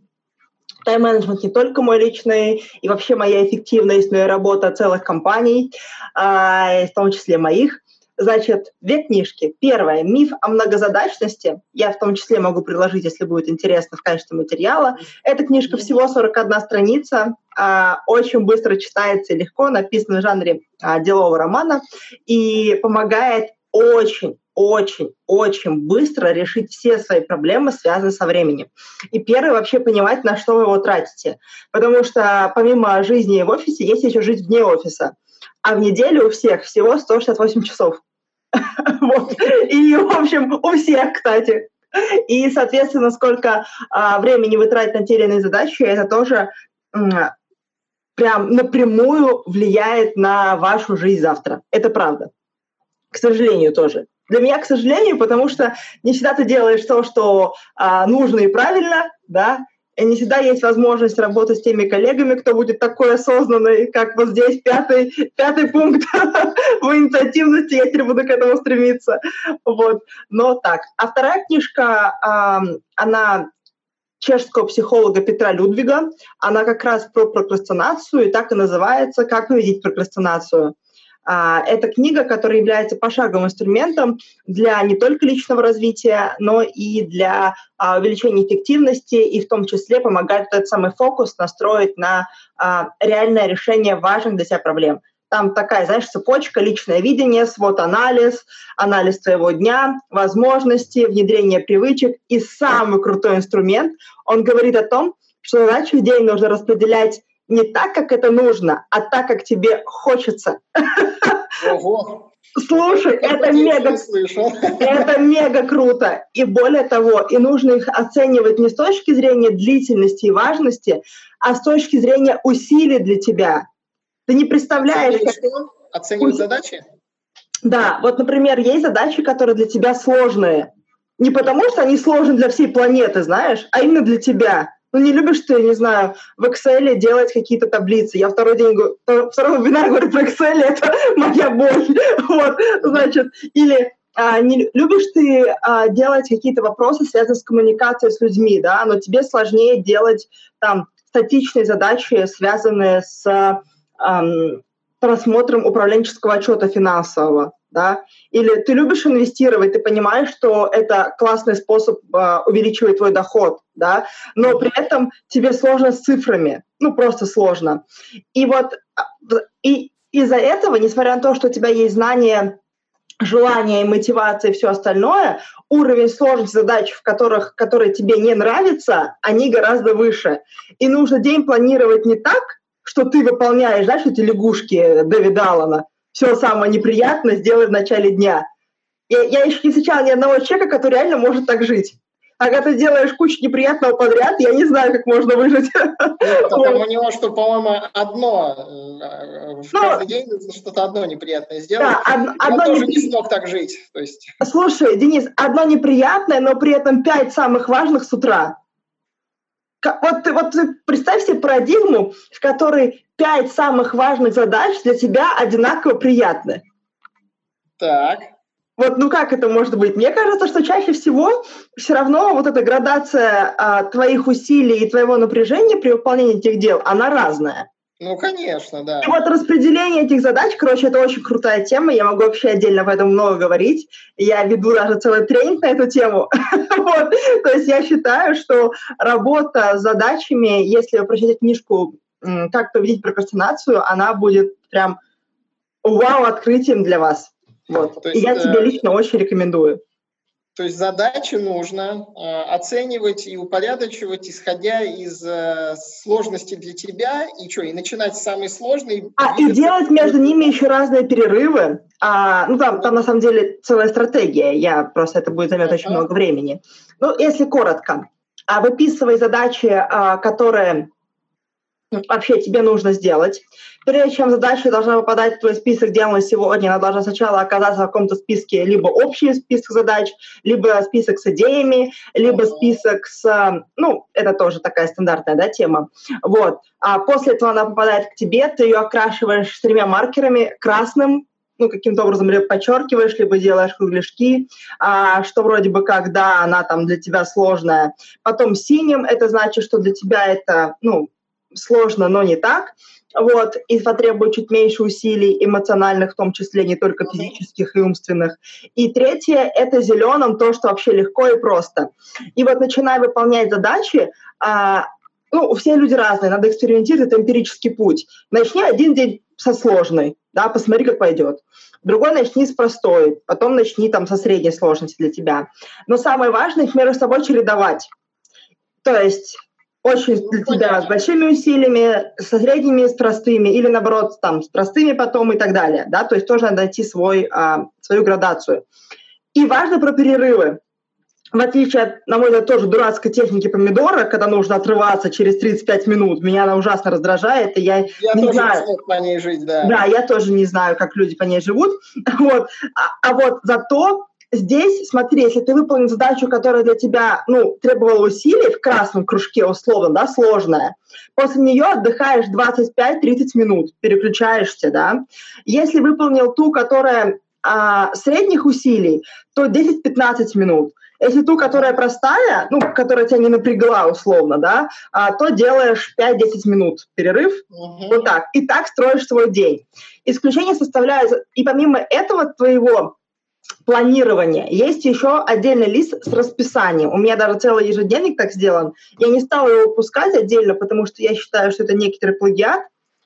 тайм-менеджмент не только мой личный, и вообще моя эффективность, но и работа целых компаний, а, в том числе моих. Значит, две книжки. Первая «Миф о многозадачности». Я в том числе могу приложить, если будет интересно, в качестве материала. Эта книжка всего 41 страница, а, очень быстро читается и легко, написана в жанре а, делового романа и помогает очень очень, очень быстро решить все свои проблемы, связанные со временем. И первое, вообще понимать, на что вы его тратите. Потому что помимо жизни в офисе, есть еще жизнь вне офиса. А в неделю у всех всего 168 часов. И, в общем, у всех, кстати. И, соответственно, сколько а, времени вы тратите на те или иные задачи, это тоже прям напрямую влияет на вашу жизнь завтра. Это правда. К сожалению, тоже. Для меня, к сожалению, потому что не всегда ты делаешь то, что а, нужно и правильно, да, и не всегда есть возможность работать с теми коллегами, кто будет такой осознанный, как вот здесь пятый, пятый пункт в инициативности, я теперь буду к этому стремиться. Вот. Но так. А вторая книжка, она чешского психолога Петра Людвига, она как раз про прокрастинацию, и так и называется «Как победить прокрастинацию». А, это книга, которая является пошаговым инструментом для не только личного развития, но и для а, увеличения эффективности, и в том числе помогает этот самый фокус настроить на а, реальное решение важных для себя проблем. Там такая, знаешь, цепочка, личное видение, свод-анализ, анализ твоего дня, возможности, внедрение привычек. И самый крутой инструмент, он говорит о том, что задачу в день нужно распределять не так, как это нужно, а так, как тебе хочется. Ого. Слушай, это мега, это мега круто. И более того, и нужно их оценивать не с точки зрения длительности и важности, а с точки зрения усилий для тебя. Ты не представляешь... Оценивать что? Оценивать задачи? Да, вот, например, есть задачи, которые для тебя сложные. Не потому, что они сложны для всей планеты, знаешь, а именно для тебя. Ну, не любишь ты, не знаю, в Excel делать какие-то таблицы. Я второй день, второй вебинар говорю про Excel, это моя боль. Вот, значит, или а, не любишь ты а, делать какие-то вопросы, связанные с коммуникацией с людьми, да, но тебе сложнее делать там статичные задачи, связанные с а, просмотром управленческого отчета финансового да, или ты любишь инвестировать, ты понимаешь, что это классный способ э, увеличивать твой доход, да, но при этом тебе сложно с цифрами, ну просто сложно. И вот а, и из-за этого, несмотря на то, что у тебя есть знания, желание, мотивация и все остальное, уровень сложности задач, в которых, которые тебе не нравятся, они гораздо выше. И нужно день планировать не так, что ты выполняешь, знаешь, эти лягушки Дэвида Аллана, все самое неприятное сделай в начале дня. Я, я еще не встречала ни одного человека, который реально может так жить. А когда ты делаешь кучу неприятного подряд, я не знаю, как можно выжить. Нет, у него, что, по-моему, одно, э, в ну, каждый день что-то одно неприятное сделать. Да, од- одно тоже не смог так жить. То есть. Слушай, Денис, одно неприятное, но при этом пять самых важных с утра. Вот, вот представь себе парадигму, в которой пять самых важных задач для тебя одинаково приятны. Так. Вот, ну как это может быть? Мне кажется, что чаще всего все равно вот эта градация а, твоих усилий и твоего напряжения при выполнении этих дел, она разная. Ну, конечно, да. И вот распределение этих задач, короче, это очень крутая тема, я могу вообще отдельно об этом много говорить. Я веду даже целый тренинг на эту тему. вот. То есть я считаю, что работа с задачами, если вы прочитаете книжку «Как победить прокрастинацию», она будет прям вау открытием для вас. Вот. есть, И я тебе э, лично очень рекомендую. То есть задачи нужно э, оценивать и упорядочивать, исходя из э, сложности для тебя, и что, и начинать с самой сложной. А, и делать между ними еще разные перерывы. А, ну, там, там на самом деле целая стратегия, я просто это будет займет uh-huh. очень много времени. Ну, если коротко, а, выписывай задачи, а, которые вообще тебе нужно сделать. Прежде чем задача должна попадать в твой список дел на сегодня, она должна сначала оказаться в каком-то списке, либо общий список задач, либо список с идеями, либо список с... Ну, это тоже такая стандартная да, тема. Вот. А после этого она попадает к тебе, ты ее окрашиваешь тремя маркерами, красным, ну, каким-то образом либо подчеркиваешь, либо делаешь кругляшки, а, что вроде бы как, да, она там для тебя сложная. Потом синим, это значит, что для тебя это, ну, сложно, но не так. Вот, и потребует чуть меньше усилий эмоциональных, в том числе не только физических и умственных. И третье — это зеленым то, что вообще легко и просто. И вот начиная выполнять задачи, а, ну, все люди разные, надо экспериментировать, это эмпирический путь. Начни один день со сложной, да, посмотри, как пойдет. Другой начни с простой, потом начни там со средней сложности для тебя. Но самое важное их между собой чередовать. То есть очень для тебя с большими усилиями, со средними, с простыми, или наоборот, там, с простыми потом и так далее. Да? То есть тоже надо найти свой, а, свою градацию. И важно про перерывы. В отличие от, на мой взгляд, тоже дурацкой техники помидора, когда нужно отрываться через 35 минут, меня она ужасно раздражает, и я, я не тоже знаю. Не по ней жить, да. Да, я тоже не знаю, как люди по ней живут. Вот. А, а вот зато здесь, смотри, если ты выполнил задачу, которая для тебя, ну, требовала усилий в красном кружке, условно, да, сложная, после нее отдыхаешь 25-30 минут, переключаешься, да. Если выполнил ту, которая а, средних усилий, то 10-15 минут. Если ту, которая простая, ну, которая тебя не напрягла условно, да, а, то делаешь 5-10 минут перерыв, угу. вот так. И так строишь свой день. Исключение составляет, и помимо этого твоего планирования. Есть еще отдельный лист с расписанием. У меня даже целый ежедневник так сделан. Я не стала его выпускать отдельно, потому что я считаю, что это некоторый плагиат,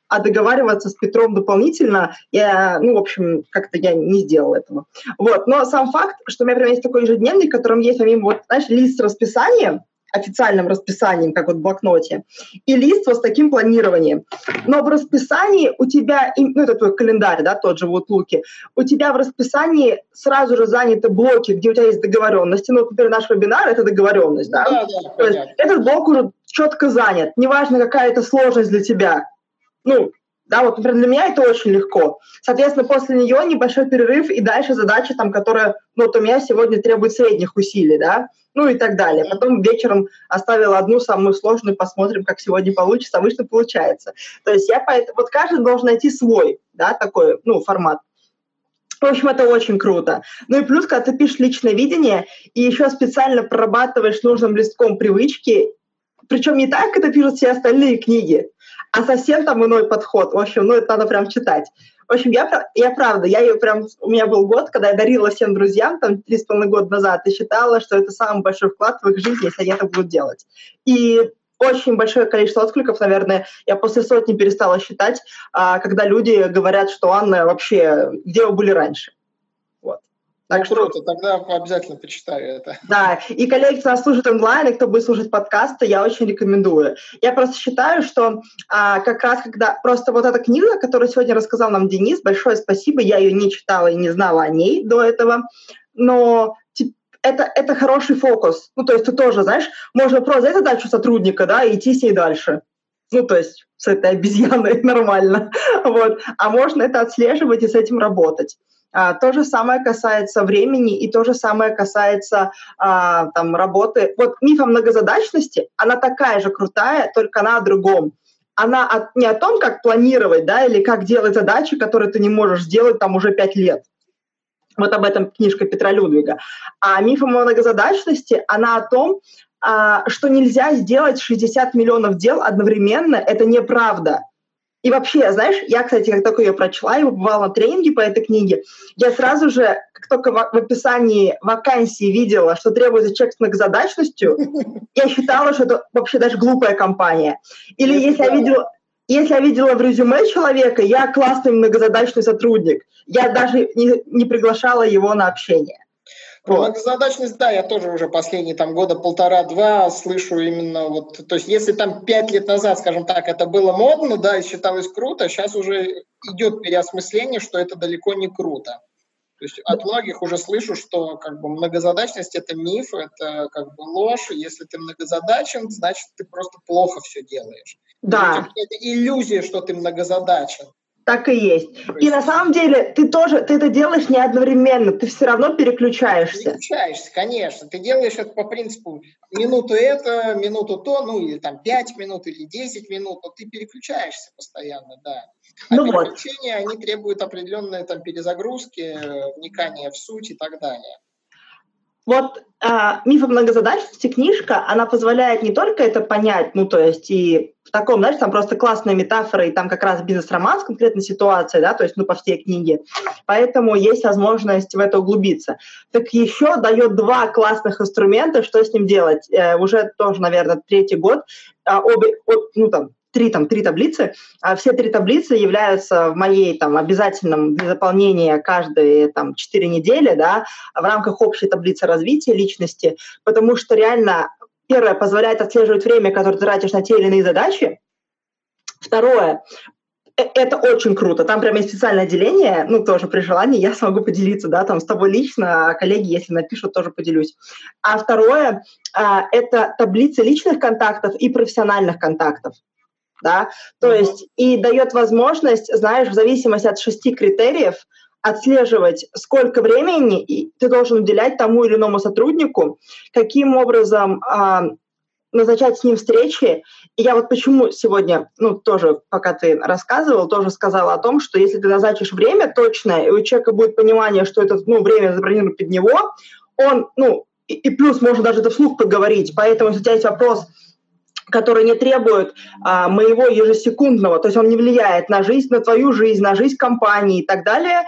а договариваться с Петром дополнительно, я, ну, в общем, как-то я не сделала этого. Вот, но сам факт, что у меня прям есть такой ежедневник, в котором есть, помимо, вот, знаешь, лист с расписанием, официальным расписанием, как вот в блокноте, и лист вот с таким планированием. Но в расписании у тебя, ну это твой календарь, да, тот же в Outlook, у тебя в расписании сразу же заняты блоки, где у тебя есть договоренности. Ну, например, наш вебинар — это договоренность, да? Да, да, То есть этот блок уже четко занят. Неважно, какая это сложность для тебя. Ну, да, вот, например, для меня это очень легко. Соответственно, после нее небольшой перерыв и дальше задача, там, которая, ну, вот у меня сегодня требует средних усилий, да, ну и так далее. Потом вечером оставила одну самую сложную, посмотрим, как сегодня получится, обычно получается. То есть я поэтому, вот каждый должен найти свой, да, такой, ну, формат. В общем, это очень круто. Ну и плюс, когда ты пишешь личное видение и еще специально прорабатываешь нужным листком привычки, причем не так, как это пишут все остальные книги, а совсем там иной подход. В общем, ну это надо прям читать. В общем, я, я правда, я ее прям, у меня был год, когда я дарила всем друзьям, там, три с половиной года назад, и считала, что это самый большой вклад в их жизнь, если они это будут делать. И очень большое количество откликов, наверное, я после сотни перестала считать, а, когда люди говорят, что Анна вообще, где вы были раньше? Так ну, что круто, тогда обязательно почитаю это. Да, и коллеги, кто нас слушает онлайн, и кто будет слушать подкасты, я очень рекомендую. Я просто считаю, что а, как раз когда просто вот эта книга, которую сегодня рассказал нам Денис, большое спасибо, я ее не читала и не знала о ней до этого, но это, это хороший фокус. Ну, то есть ты тоже, знаешь, можно просто взять задачу сотрудника, да, и идти с ней дальше. Ну, то есть с этой обезьяной нормально. Вот. А можно это отслеживать и с этим работать. А, то же самое касается времени и то же самое касается а, там, работы. Вот миф о многозадачности, она такая же крутая, только она о другом. Она от, не о том, как планировать, да, или как делать задачи, которые ты не можешь сделать там уже пять лет. Вот об этом книжка Петра Людвига. А миф о многозадачности, она о том, а, что нельзя сделать 60 миллионов дел одновременно. Это неправда. И вообще, знаешь, я, кстати, как только ее прочла и побывала на тренинге по этой книге, я сразу же, как только в, в описании вакансии видела, что требуется человек с многозадачностью, я считала, что это вообще даже глупая компания. Или если я видела, если я видела в резюме человека, я классный многозадачный сотрудник, я даже не, не приглашала его на общение. Вот. Многозадачность, да, я тоже уже последние там года полтора-два слышу именно вот, то есть если там пять лет назад, скажем так, это было модно, да, и считалось круто, сейчас уже идет переосмысление, что это далеко не круто. То есть от многих уже слышу, что как бы многозадачность это миф, это как бы ложь. Если ты многозадачен, значит ты просто плохо все делаешь. Да. Это иллюзия, что ты многозадачен. Так и есть. И на самом деле ты тоже, ты это делаешь не одновременно, ты все равно переключаешься. Переключаешься, конечно. Ты делаешь это по принципу минуту это, минуту то, ну или там пять минут или десять минут, но ты переключаешься постоянно, да. А ну переключения, вот. они требуют определенной там перезагрузки, вникания в суть и так далее. Вот э, «Миф о многозадачности» книжка, она позволяет не только это понять, ну, то есть и в таком, знаешь, там просто классная метафора, и там как раз бизнес-роман с конкретной ситуацией, да, то есть, ну, по всей книге. Поэтому есть возможность в это углубиться. Так еще дает два классных инструмента, что с ним делать. Э, уже тоже, наверное, третий год. Э, обе, ну, там, три, там, три таблицы. А все три таблицы являются в моей там, обязательном для заполнения каждые там, четыре недели да, в рамках общей таблицы развития личности, потому что реально первое позволяет отслеживать время, которое ты тратишь на те или иные задачи. Второе, э, это очень круто. Там прям есть специальное отделение, ну, тоже при желании я смогу поделиться, да, там с тобой лично, а коллеги, если напишут, тоже поделюсь. А второе, а, это таблицы личных контактов и профессиональных контактов да, то mm-hmm. есть и дает возможность, знаешь, в зависимости от шести критериев отслеживать, сколько времени ты должен уделять тому или иному сотруднику, каким образом а, назначать с ним встречи. И я вот почему сегодня, ну, тоже, пока ты рассказывал, тоже сказала о том, что если ты назначишь время точное, и у человека будет понимание, что это, ну, время забронировано под него, он, ну, и, и плюс можно даже это вслух поговорить. Поэтому, если у тебя есть вопрос, который не требует а, моего ежесекундного, то есть он не влияет на жизнь, на твою жизнь, на жизнь компании и так далее,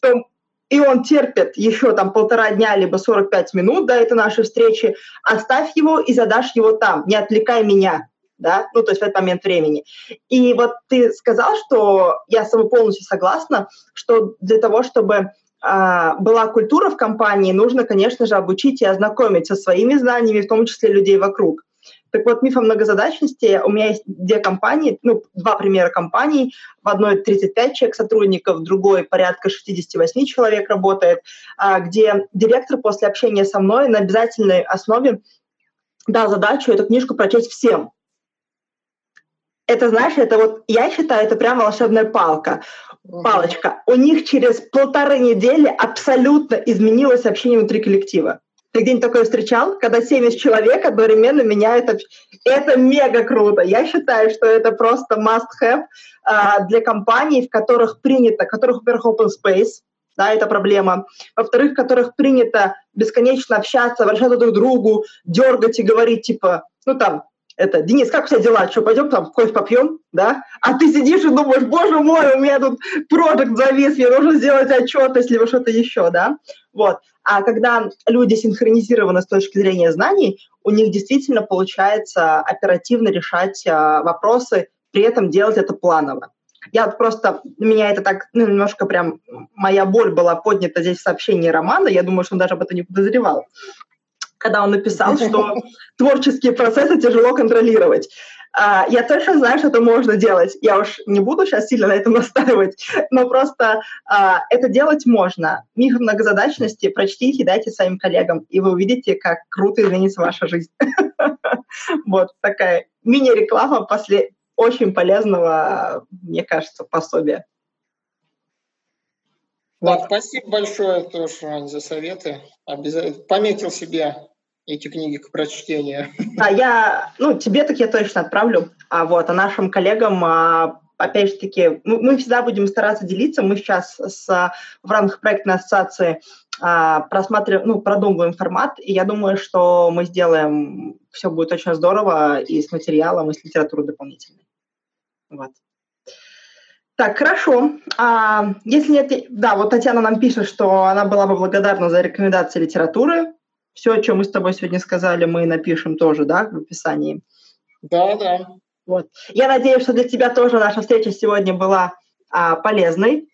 то, и он терпит еще там полтора дня, либо 45 минут до этой нашей встречи, оставь его и задашь его там, не отвлекай меня, да, ну, то есть в этот момент времени. И вот ты сказал, что я с тобой полностью согласна, что для того, чтобы а, была культура в компании, нужно, конечно же, обучить и ознакомить со своими знаниями, в том числе людей вокруг. Так вот, миф о многозадачности. У меня есть две компании, ну, два примера компаний. В одной 35 человек сотрудников, в другой порядка 68 человек работает, а, где директор после общения со мной на обязательной основе дал задачу эту книжку прочесть всем. Это, знаешь, это вот, я считаю, это прям волшебная палка. Палочка. У них через полторы недели абсолютно изменилось общение внутри коллектива. Ты где-нибудь такое встречал, когда 70 человек одновременно меняют? Это мега круто. Я считаю, что это просто must-have uh, для компаний, в которых принято, в которых, во-первых, open space, да, это проблема. Во-вторых, в которых принято бесконечно общаться, обращаться друг к другу, дергать и говорить, типа, ну там, это, Денис, как у тебя дела? Что, пойдем там кофе попьем, да? А ты сидишь и думаешь, боже мой, у меня тут проект завис, мне нужно сделать отчет, если что-то еще, да? Вот. А когда люди синхронизированы с точки зрения знаний, у них действительно получается оперативно решать а, вопросы, при этом делать это планово. Я вот просто, меня это так, ну, немножко прям, моя боль была поднята здесь в сообщении Романа, я думаю, что он даже об этом не подозревал когда он написал, что творческие процессы тяжело контролировать. Uh, я точно знаю, что это можно делать. Я уж не буду сейчас сильно на этом настаивать, но просто uh, это делать можно. Миф многозадачности прочтите, дайте своим коллегам, и вы увидите, как круто изменится ваша жизнь. Вот такая мини-реклама после очень полезного, мне кажется, пособия. Да, спасибо большое тоже, за советы. Обязательно пометил себе эти книги к прочтению. Да, я, ну, тебе так я точно отправлю, а вот, а нашим коллегам, а, опять же таки, мы, мы всегда будем стараться делиться, мы сейчас с, в рамках проектной ассоциации а, просматриваем, ну, продумываем формат, и я думаю, что мы сделаем, все будет очень здорово и с материалом, и с литературой дополнительной. Вот. Так, хорошо. А, если нет, да, вот Татьяна нам пишет, что она была бы благодарна за рекомендации литературы. Все, о чем мы с тобой сегодня сказали, мы напишем тоже, да, в описании. Да, да. Вот. Я надеюсь, что для тебя тоже наша встреча сегодня была а, полезной.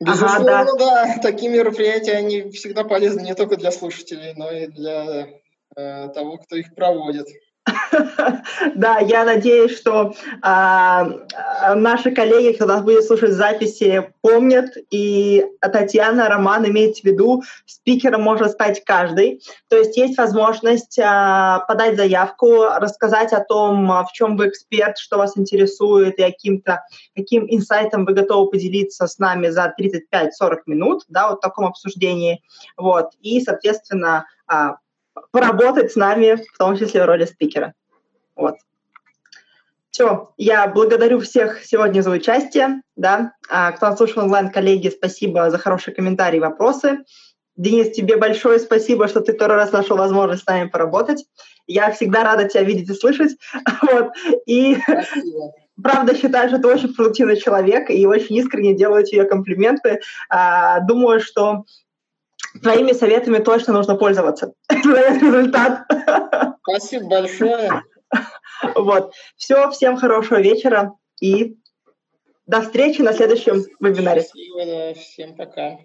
Безусловно, ага, да. да. Такие мероприятия, они всегда полезны не только для слушателей, но и для э, того, кто их проводит. Да, я надеюсь, что а, наши коллеги, когда будет слушать записи, помнят, и Татьяна, Роман, имеет в виду, спикером может стать каждый. То есть есть возможность а, подать заявку, рассказать о том, в чем вы эксперт, что вас интересует, и каким-то, каким инсайтом вы готовы поделиться с нами за 35-40 минут, да, вот в таком обсуждении. Вот. И, соответственно, а, поработать с нами, в том числе в роли спикера. Вот. Все, я благодарю всех сегодня за участие. Да. А, кто нас слушал онлайн, коллеги, спасибо за хорошие комментарии и вопросы. Денис, тебе большое спасибо, что ты второй раз нашел возможность с нами поработать. Я всегда рада тебя видеть и слышать. Вот. И спасибо. правда считаю, что ты очень продуктивный человек и очень искренне делаю тебе комплименты. А, думаю, что твоими советами точно нужно пользоваться. Это результат. Спасибо большое. Вот. Все, всем хорошего вечера и до встречи на следующем вебинаре. Спасибо, всем пока.